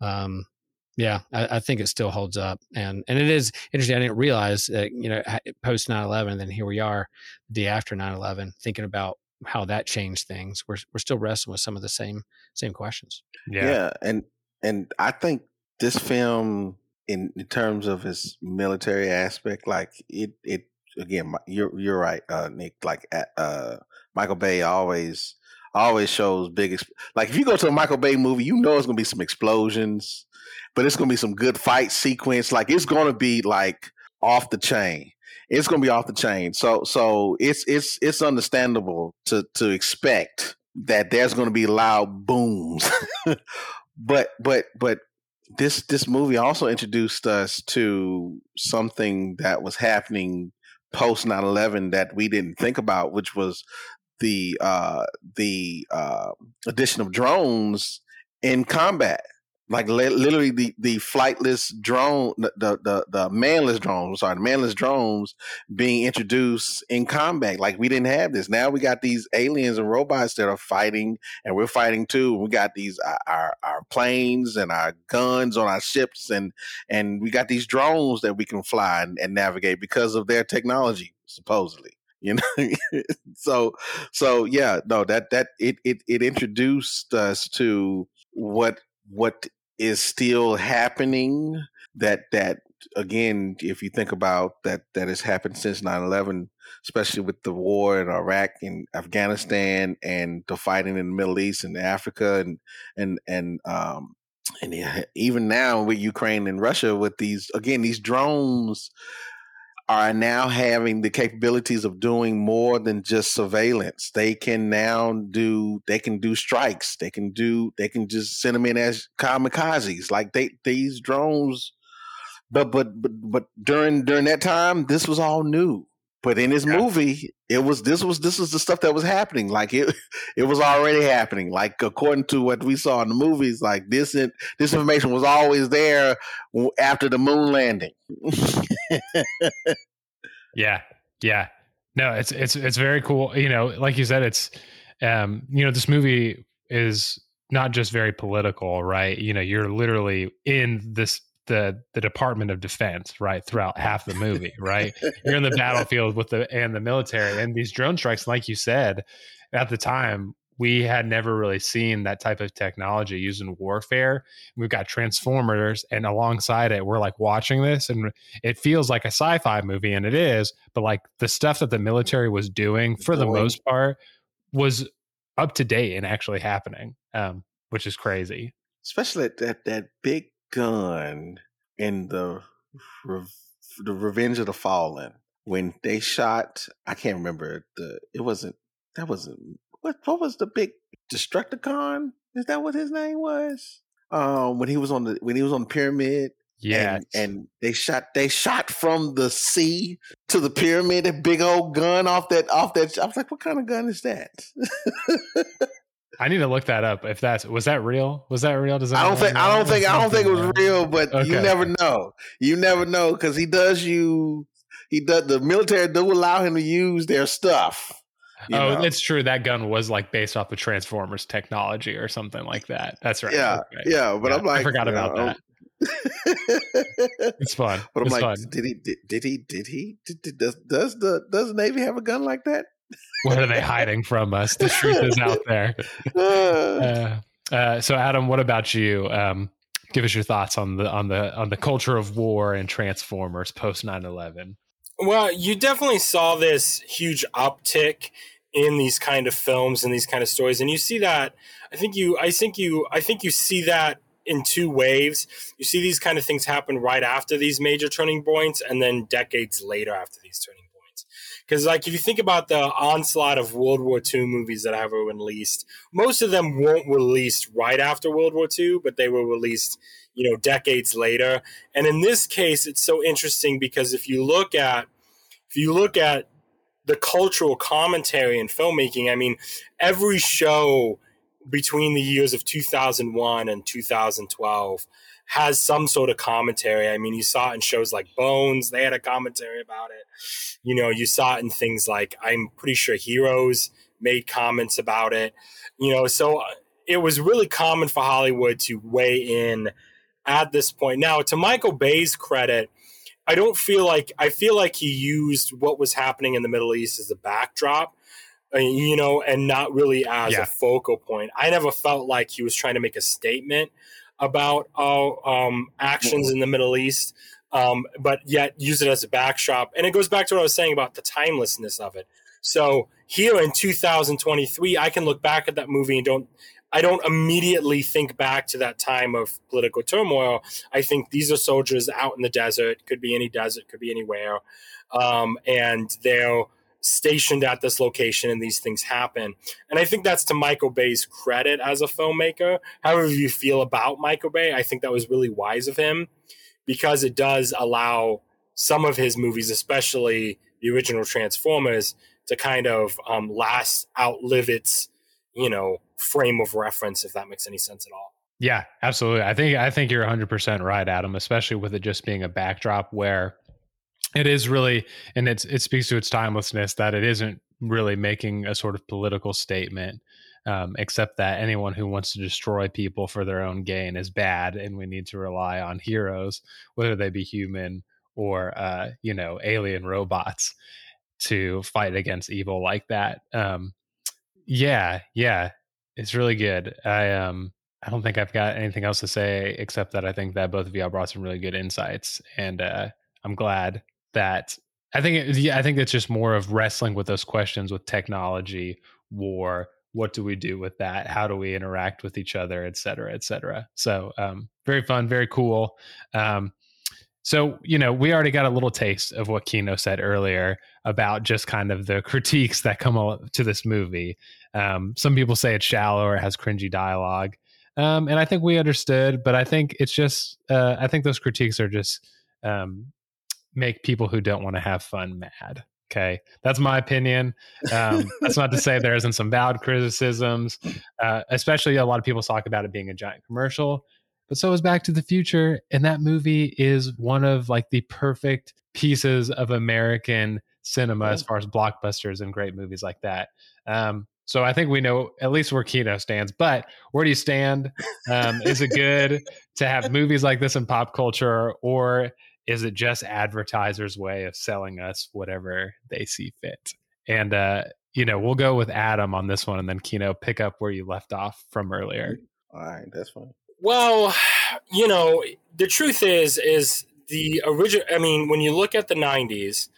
um yeah, I, I, think it still holds up, and and it is interesting. I didn't realize that you know post 9-11, and then here we are, the day after 9-11, thinking about how that changed things. We're we're still wrestling with some of the same same questions. Yeah, yeah and and I think this film, in, in terms of its military aspect, like it it again, you're you're right, uh, Nick. Like uh, Michael Bay always always shows big. like if you go to a Michael Bay movie, you know it's gonna be some explosions, but it's gonna be some good fight sequence. Like it's gonna be like off the chain it's going to be off the chain. So so it's it's it's understandable to to expect that there's going to be loud booms. [LAUGHS] but but but this this movie also introduced us to something that was happening post 9/11 that we didn't think about which was the uh the uh addition of drones in combat like literally the, the flightless drone, the, the, the manless drones, sorry, the manless drones being introduced in combat. Like we didn't have this. Now we got these aliens and robots that are fighting and we're fighting too. We got these, uh, our, our planes and our guns on our ships and, and we got these drones that we can fly and, and navigate because of their technology, supposedly you know [LAUGHS] so so yeah no that that it, it it introduced us to what what is still happening that that again if you think about that that has happened since 9-11 especially with the war in iraq and afghanistan and the fighting in the middle east and africa and and and um and even now with ukraine and russia with these again these drones are now having the capabilities of doing more than just surveillance. They can now do they can do strikes. They can do they can just send them in as kamikazes. Like they these drones but but but but during during that time this was all new. But in this yeah. movie, it was this was this was the stuff that was happening. Like it [LAUGHS] it was already happening. Like according to what we saw in the movies, like this this information was always there after the moon landing. [LAUGHS] [LAUGHS] yeah, yeah. No, it's it's it's very cool. You know, like you said, it's um, you know, this movie is not just very political, right? You know, you're literally in this the the Department of Defense, right, throughout half the movie, right? You're in the [LAUGHS] battlefield with the and the military, and these drone strikes, like you said, at the time we had never really seen that type of technology used in warfare. We've got Transformers, and alongside it, we're like watching this, and it feels like a sci-fi movie, and it is. But like the stuff that the military was doing, for the most part, was up to date and actually happening, um, which is crazy. Especially that that big gun in the the Revenge of the Fallen when they shot. I can't remember the. It wasn't. That wasn't. What what was the big Destructicon? Is that what his name was? Um, when he was on the when he was on the pyramid. Yeah, and, and, they shot they shot from the sea to the pyramid. A big old gun off that off that. I was like, what kind of gun is that? [LAUGHS] I need to look that up. If that's was that real? Was that real? Does that I don't think I don't think I don't think it was real, but okay. you never know. You never know because he does you. He does the military do allow him to use their stuff. Oh, know? it's true. That gun was like based off of Transformers technology or something like that. That's right. Yeah, okay. yeah. But yeah, I'm like, I forgot about know, that. it's fun. But I'm it's like, fun. did he? Did, did he? Did he? Did, did, does does the does the Navy have a gun like that? what are they hiding from us? The truth is out there. [LAUGHS] Uh, uh, so, Adam, what about you? Um, give us your thoughts on the on the on the culture of war and Transformers post 9-11. Well, you definitely saw this huge uptick in these kind of films and these kind of stories, and you see that. I think you. I think you. I think you see that in two waves. You see these kind of things happen right after these major turning points, and then decades later after these turning points. because, like, if you think about the onslaught of World War II movies that have been released, most of them weren't released right after World War II, but they were released, you know, decades later. And in this case, it's so interesting because if you look at if you look at the cultural commentary in filmmaking, I mean, every show between the years of 2001 and 2012 has some sort of commentary. I mean, you saw it in shows like Bones, they had a commentary about it. You know, you saw it in things like, I'm pretty sure Heroes made comments about it. You know, so uh, it was really common for Hollywood to weigh in at this point. Now, to Michael Bay's credit, I don't feel like I feel like he used what was happening in the Middle East as a backdrop, uh, you know, and not really as yeah. a focal point. I never felt like he was trying to make a statement about uh, um, actions in the Middle East, um, but yet use it as a backdrop. And it goes back to what I was saying about the timelessness of it. So here in 2023, I can look back at that movie and don't I don't immediately think back to that time of political turmoil. I think these are soldiers out in the desert, could be any desert, could be anywhere, um, and they're stationed at this location and these things happen. And I think that's to Michael Bay's credit as a filmmaker. However, you feel about Michael Bay, I think that was really wise of him because it does allow some of his movies, especially the original Transformers, to kind of um, last, outlive its, you know, frame of reference, if that makes any sense at all. Yeah, absolutely. I think I think you're 100% right, Adam, especially with it just being a backdrop where it is really and it's it speaks to its timelessness that it isn't really making a sort of political statement um, except that anyone who wants to destroy people for their own gain is bad and we need to rely on heroes whether they be human or uh, you know alien robots to fight against evil like that um, yeah yeah it's really good i um i don't think i've got anything else to say except that i think that both of y'all brought some really good insights and uh, i'm glad that I think it, yeah, I think it's just more of wrestling with those questions with technology, war. What do we do with that? How do we interact with each other, et cetera, et cetera. So um, very fun, very cool. Um, so you know, we already got a little taste of what Keno said earlier about just kind of the [LAUGHS] critiques that come to this movie. Um, some people say it's shallow or it has cringy dialogue, um, and I think we understood. But I think it's just, uh, I think those critiques are just um, make people who don't want to have fun mad. Okay, that's my opinion. Um, that's not to say there isn't some valid criticisms, uh, especially a lot of people talk about it being a giant commercial. But so is Back to the Future, and that movie is one of like the perfect pieces of American cinema as far as blockbusters and great movies like that. Um, So I think we know at least where Keno stands. But where do you stand? Um, is it good [LAUGHS] to have movies like this in pop culture, or is it just advertisers' way of selling us whatever they see fit? And uh, you know, we'll go with Adam on this one, and then Keno pick up where you left off from earlier. All right, that's fine. Well, you know, the truth is, is the original. I mean, when you look at the '90s,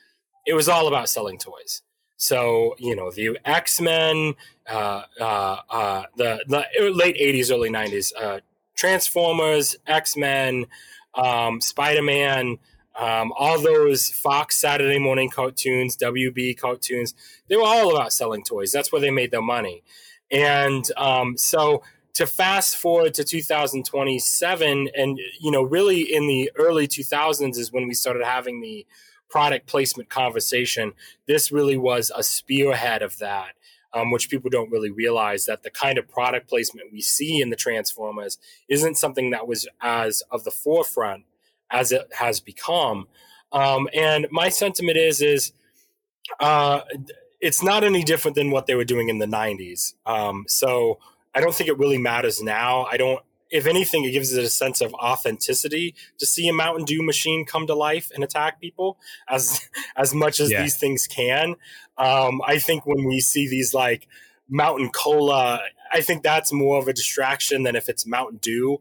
it was all about selling toys. So you know the X Men, uh, uh, uh, the the late '80s, early '90s, uh, Transformers, X Men, um, Spider Man, um, all those Fox Saturday morning cartoons, WB cartoons. They were all about selling toys. That's where they made their money. And um, so to fast forward to 2027, and you know, really in the early 2000s is when we started having the product placement conversation, this really was a spearhead of that. Um, which people don't really realize that the kind of product placement we see in the Transformers isn't something that was as of the forefront as it has become. Um, and my sentiment is is uh, it's not any different than what they were doing in the '90s. Um, so I don't think it really matters now. I don't if anything, it gives it a sense of authenticity to see a Mountain Dew machine come to life and attack people as [LAUGHS] as much as yeah. these things can. Um, I think when we see these like Mountain Cola, I think that's more of a distraction than if it's Mountain Dew.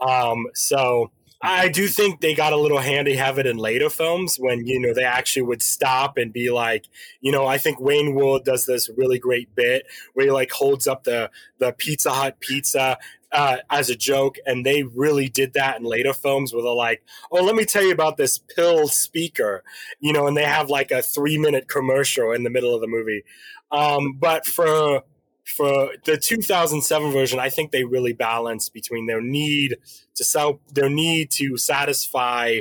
Um, so I do think they got a little handy have it in later films when you know they actually would stop and be like, you know, I think Wayne's World does this really great bit where he like holds up the the Pizza Hut pizza uh, as a joke, and they really did that in later films where they're like, "Oh, let me tell you about this pill speaker," you know, and they have like a three minute commercial in the middle of the movie. Um, but for for the 2007 version, I think they really balanced between their need to sell, their need to satisfy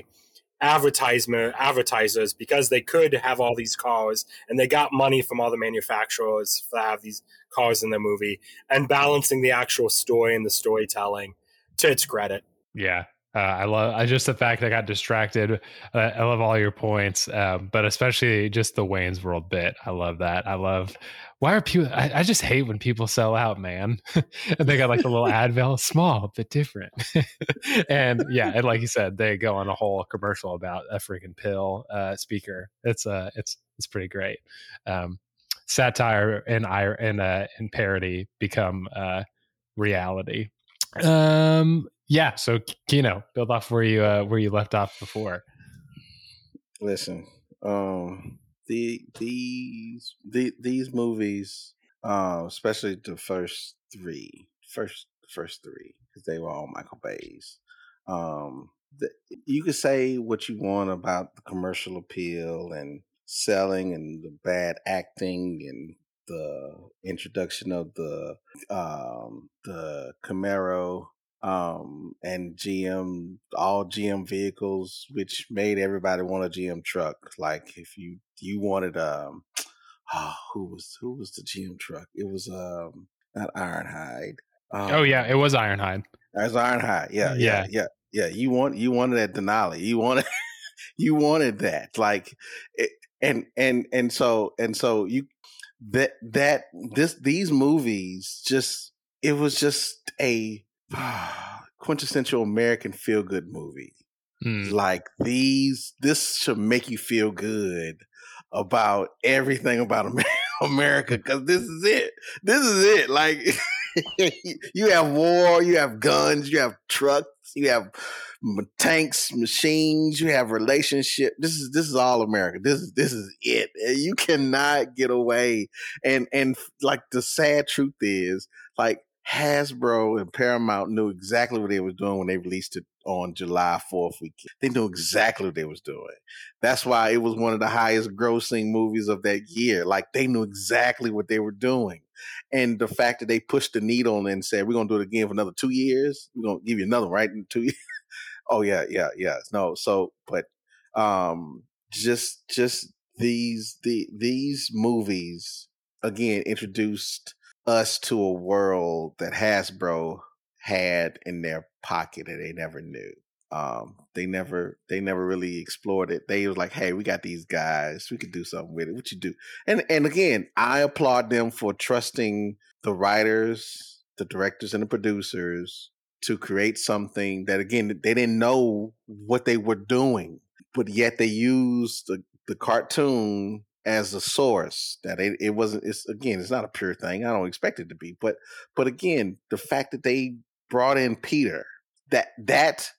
advertisement advertisers because they could have all these cars and they got money from all the manufacturers to have these cars in the movie and balancing the actual story and the storytelling to its credit. Yeah. Uh, I love I just the fact I got distracted. Uh, I love all your points, um, but especially just the Wayne's World bit. I love that. I love why are people? I, I just hate when people sell out, man. [LAUGHS] and they got like a little Advil, small but different. [LAUGHS] and yeah, and like you said, they go on a whole commercial about a freaking pill uh, speaker. It's uh, it's it's pretty great. Um, satire and and uh, and parody become uh, reality. Um, yeah. So Keno, build off where you uh, where you left off before. Listen, um, the these the, these movies, uh, especially the first three, first first three, because they were all Michael Bay's. Um, the, you could say what you want about the commercial appeal and selling and the bad acting and the introduction of the um, the Camaro um, and GM, all GM vehicles, which made everybody want a GM truck. Like if you you wanted um, oh, who was who was the GM truck? It was um not Ironhide. Um, oh yeah, it was Ironhide. It was Ironhide. Yeah, yeah, yeah, yeah. yeah. You want you wanted that Denali. You wanted [LAUGHS] you wanted that. Like it, and and and so and so you that that this these movies just it was just a [SIGHS] quintessential American feel good movie. Mm. Like these, this should make you feel good about everything about [LAUGHS] America because this is it. This is it. Like [LAUGHS] you have war, you have guns, you have trucks, you have tanks, machines, you have relationship. This is this is all America. This is this is it. You cannot get away. And and like the sad truth is, like Hasbro and Paramount knew exactly what they were doing when they released it on July 4th weekend. They knew exactly what they was doing. That's why it was one of the highest grossing movies of that year. Like they knew exactly what they were doing. And the fact that they pushed the needle and said, we're to do it again for another two years. We're to give you another, right? In two [LAUGHS] years. oh yeah, yeah, yeah. No. So, but, um, just, just these, the, these movies again introduced us to a world that Hasbro had in their pocket that they never knew. Um, they never they never really explored it. They was like, hey, we got these guys, we could do something with it. What you do? And and again, I applaud them for trusting the writers, the directors, and the producers to create something that again they didn't know what they were doing, but yet they used the, the cartoon as a source that it, it wasn't it's again it's not a pure thing i don't expect it to be but but again the fact that they brought in peter that that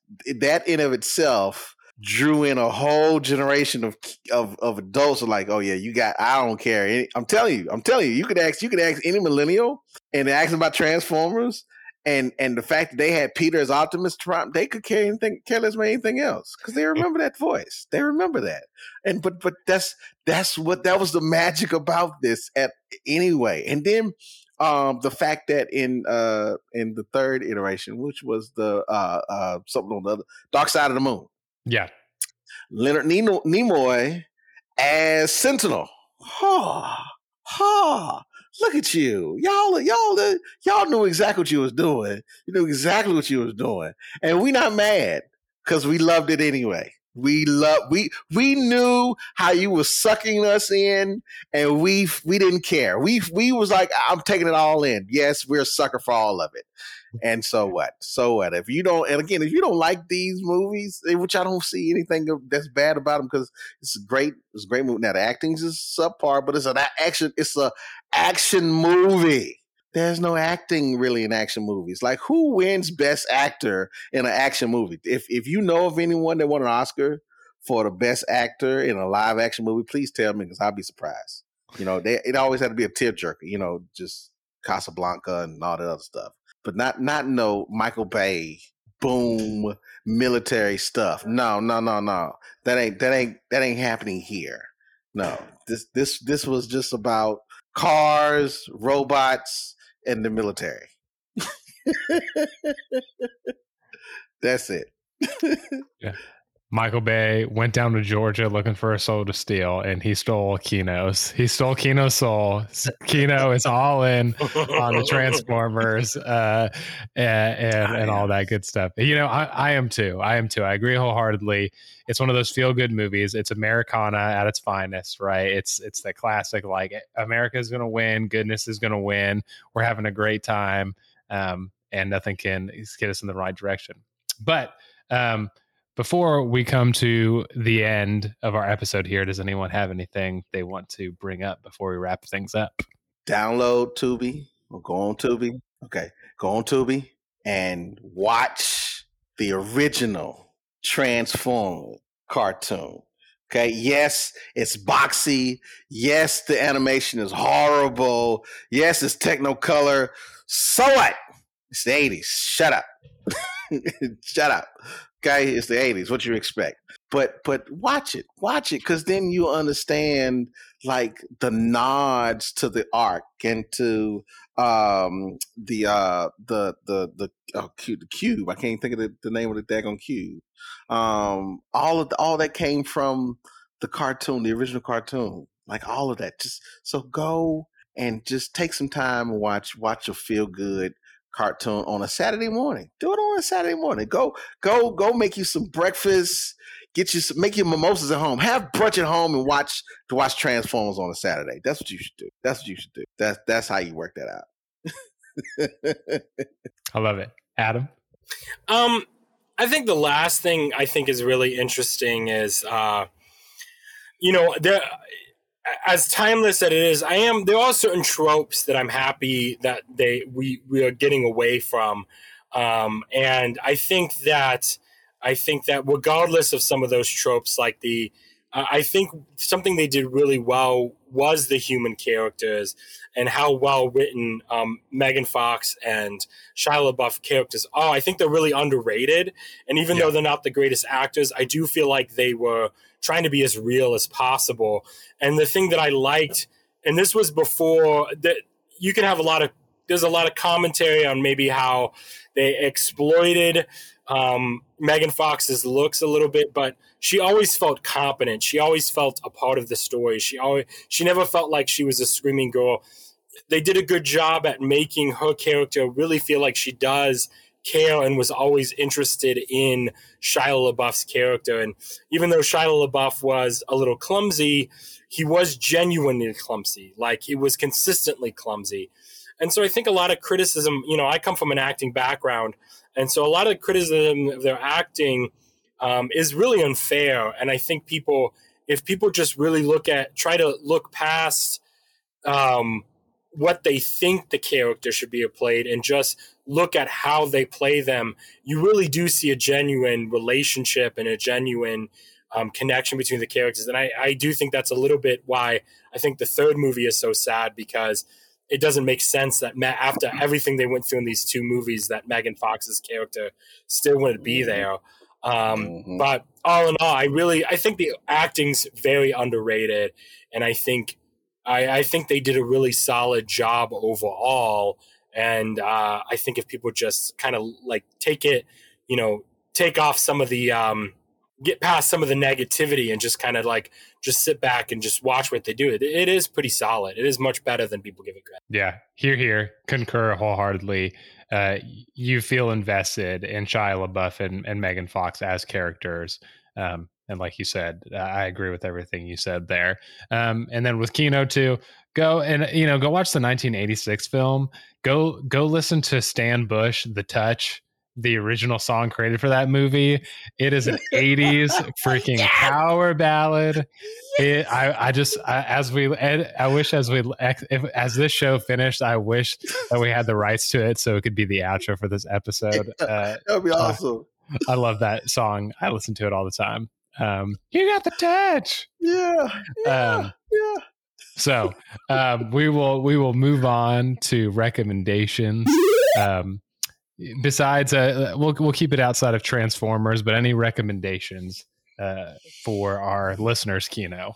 that in of itself drew in a whole generation of of, of adults like oh yeah you got i don't care i'm telling you i'm telling you you could ask you could ask any millennial and ask them about transformers and and the fact that they had Peter as Optimus Prime, they could care anything, care less about anything else because they remember that voice. They remember that, and but but that's that's what that was the magic about this at anyway. And then um the fact that in uh in the third iteration, which was the uh uh something on the other, Dark Side of the Moon, yeah, Leonard Nimoy as Sentinel. Ha ha look at you. Y'all, y'all, y'all knew exactly what you was doing. You knew exactly what you was doing. And we not mad because we loved it anyway. We love we we knew how you were sucking us in, and we we didn't care. We we was like, I'm taking it all in. Yes, we're a sucker for all of it. And so what? So what? If you don't, and again, if you don't like these movies, eh, which I don't see anything that's bad about them, because it's great, it's a great movie. Now the acting is subpar, but it's an action. It's a action movie. There's no acting really in action movies. Like who wins best actor in an action movie? If if you know of anyone that won an Oscar for the best actor in a live action movie, please tell me because I'll be surprised. You know, they, it always had to be a tearjerker. You know, just Casablanca and all that other stuff but not not no Michael Bay boom military stuff. No, no, no, no. That ain't that ain't that ain't happening here. No. This this this was just about cars, robots, and the military. [LAUGHS] That's it. yeah. Michael Bay went down to Georgia looking for a soul to steal, and he stole Keno's. He stole Keno's soul. Keno is all in on the Transformers uh, and and, and all that good stuff. You know, I, I am too. I am too. I agree wholeheartedly. It's one of those feel good movies. It's Americana at its finest, right? It's it's the classic like America is going to win, goodness is going to win. We're having a great time, um, and nothing can get us in the right direction. But um, before we come to the end of our episode here, does anyone have anything they want to bring up before we wrap things up? Download Tubi or go on Tubi. Okay, go on Tubi and watch the original Transform cartoon. Okay, yes, it's boxy. Yes, the animation is horrible. Yes, it's technicolor. So what? It's the 80s. Shut up. [LAUGHS] Shut up. Okay, it's the 80s. What you expect? But but watch it. Watch it cuz then you understand like the nods to the arc and to um the uh the the the oh, cube, the cube. I can't think of the, the name of the daggone cube. Um all of the, all that came from the cartoon, the original cartoon. Like all of that. Just so go and just take some time and watch watch a feel good cartoon on a Saturday morning. Do it on a Saturday morning. Go, go, go make you some breakfast. Get you some, make your mimosas at home. Have brunch at home and watch to watch Transformers on a Saturday. That's what you should do. That's what you should do. That's that's how you work that out. [LAUGHS] I love it, Adam. Um, I think the last thing I think is really interesting is, uh, you know, there as timeless as it is, I am. There are certain tropes that I'm happy that they we we are getting away from, um, and I think that I think that regardless of some of those tropes, like the uh, I think something they did really well was the human characters and how well written um, Megan Fox and Shia LaBeouf characters are. I think they're really underrated, and even yeah. though they're not the greatest actors, I do feel like they were trying to be as real as possible. And the thing that I liked, and this was before that, you can have a lot of there's a lot of commentary on maybe how they exploited um, Megan Fox's looks a little bit, but she always felt competent. She always felt a part of the story. She always she never felt like she was a screaming girl. They did a good job at making her character really feel like she does care and was always interested in Shia LaBeouf's character. And even though Shia LaBeouf was a little clumsy, he was genuinely clumsy. Like he was consistently clumsy. And so I think a lot of criticism, you know, I come from an acting background. And so a lot of the criticism of their acting um, is really unfair. And I think people, if people just really look at, try to look past um, what they think the character should be played and just look at how they play them, you really do see a genuine relationship and a genuine um, connection between the characters. And I, I do think that's a little bit why I think the third movie is so sad because it doesn't make sense that Ma- after everything they went through in these two movies, that Megan Fox's character still wouldn't be mm-hmm. there. Um, mm-hmm. But all in all, I really I think the acting's very underrated, and I think I, I think they did a really solid job overall. And uh, I think if people just kind of like take it, you know, take off some of the um, get past some of the negativity and just kind of like just sit back and just watch what they do. It, it is pretty solid. It is much better than people give it credit. Yeah, hear, hear, concur wholeheartedly. Uh, you feel invested in Shia LaBeouf and, and Megan Fox as characters. Um, and like you said, I agree with everything you said there. Um, and then with Kino too, go and you know go watch the 1986 film. Go go listen to Stan Bush, The Touch the original song created for that movie. It is an 80s [LAUGHS] freaking yes! power ballad. It, I, I just, I, as we, I wish as we, if, as this show finished, I wish that we had the rights to it so it could be the outro for this episode. [LAUGHS] Uh, that would be uh, awesome. Uh, I love that song. I listen to it all the time. Um, you got the touch. Yeah. Yeah. Um, yeah. So um, we will we will move on to recommendations. [LAUGHS] Um, besides uh, we'll we'll keep it outside of transformers but any recommendations uh, for our listeners Keno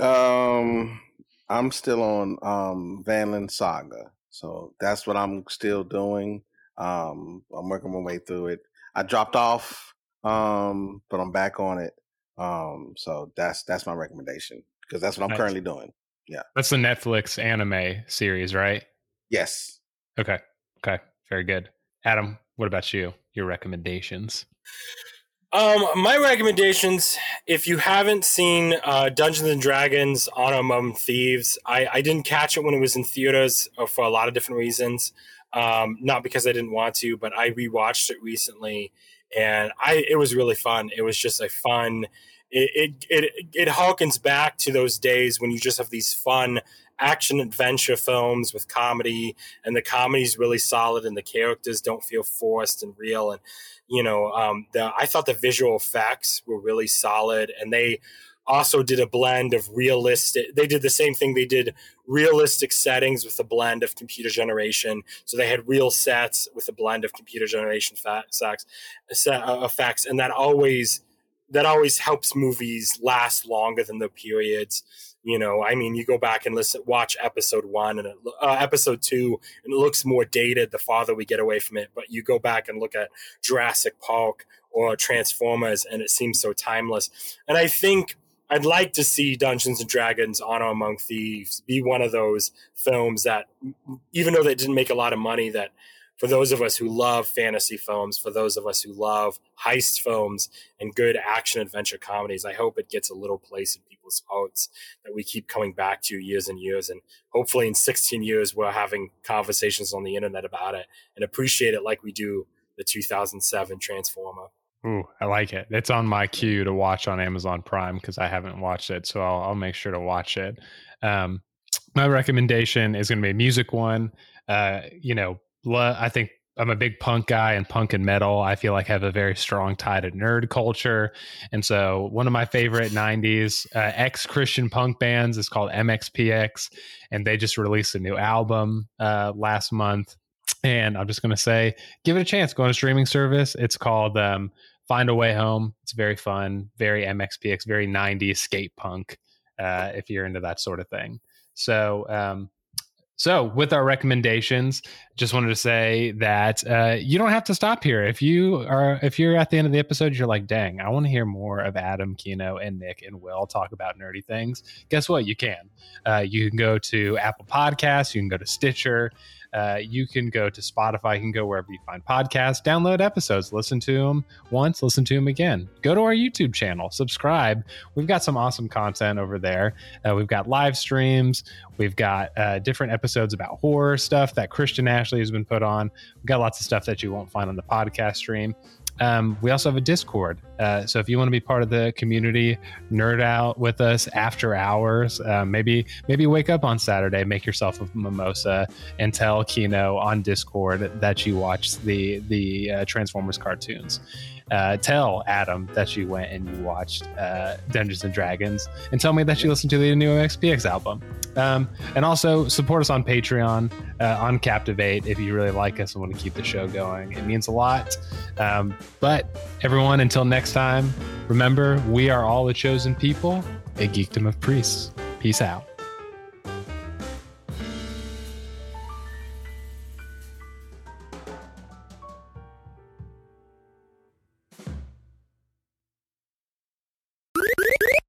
um i'm still on um Vinland Saga. So that's what i'm still doing. Um i'm working my way through it. I dropped off um but i'm back on it. Um so that's that's my recommendation because that's what i'm nice. currently doing. Yeah. That's the netflix anime series right? Yes. Okay. Okay very good. Adam, what about you? Your recommendations? Um, my recommendations, if you haven't seen uh, Dungeons and Dragons Honor Among Thieves, I, I didn't catch it when it was in theaters uh, for a lot of different reasons. Um, not because I didn't want to, but I rewatched it recently and I it was really fun. It was just a fun it, it it it harkens back to those days when you just have these fun action adventure films with comedy, and the comedy is really solid, and the characters don't feel forced and real. And you know, um, the I thought the visual effects were really solid, and they also did a blend of realistic they did the same thing they did realistic settings with a blend of computer generation so they had real sets with a blend of computer generation uh, effects and that always that always helps movies last longer than the periods you know, I mean, you go back and listen, watch episode one and it, uh, episode two, and it looks more dated the farther we get away from it. But you go back and look at Jurassic Park or Transformers, and it seems so timeless. And I think I'd like to see Dungeons and Dragons: Honor Among Thieves be one of those films that, even though they didn't make a lot of money, that for those of us who love fantasy films, for those of us who love heist films and good action adventure comedies, I hope it gets a little place in people's hearts that we keep coming back to years and years. And hopefully, in 16 years, we're having conversations on the internet about it and appreciate it like we do the 2007 Transformer. Ooh, I like it. It's on my queue to watch on Amazon Prime because I haven't watched it, so I'll, I'll make sure to watch it. Um, my recommendation is going to be a music one. Uh, you know, I think I'm a big punk guy and punk and metal. I feel like I have a very strong tie to nerd culture. And so one of my favorite 90s uh, ex Christian punk bands is called MXPX. And they just released a new album uh, last month. And I'm just going to say, give it a chance. Go on a streaming service. It's called um, Find a Way Home. It's very fun, very MXPX, very 90s skate punk, uh, if you're into that sort of thing. So, um, so, with our recommendations, just wanted to say that uh, you don't have to stop here. If you are, if you're at the end of the episode, you're like, "Dang, I want to hear more of Adam, Keno, and Nick and Will talk about nerdy things." Guess what? You can. Uh, you can go to Apple Podcasts. You can go to Stitcher. Uh, you can go to Spotify, you can go wherever you find podcasts, download episodes, listen to them once, listen to them again. Go to our YouTube channel, subscribe. We've got some awesome content over there. Uh, we've got live streams, we've got uh, different episodes about horror stuff that Christian Ashley has been put on. We've got lots of stuff that you won't find on the podcast stream. Um, we also have a Discord. Uh, so if you want to be part of the community, nerd out with us after hours, uh, maybe maybe wake up on Saturday, make yourself a mimosa, and tell Keno on Discord that you watched the the uh, Transformers cartoons. Uh, tell Adam that you went and you watched uh, Dungeons and Dragons, and tell me that you listened to the new XPX album. Um, and also support us on Patreon, uh, on Captivate if you really like us and want to keep the show going. It means a lot. Um, but everyone, until next time, remember we are all the chosen people, a geekdom of priests. Peace out.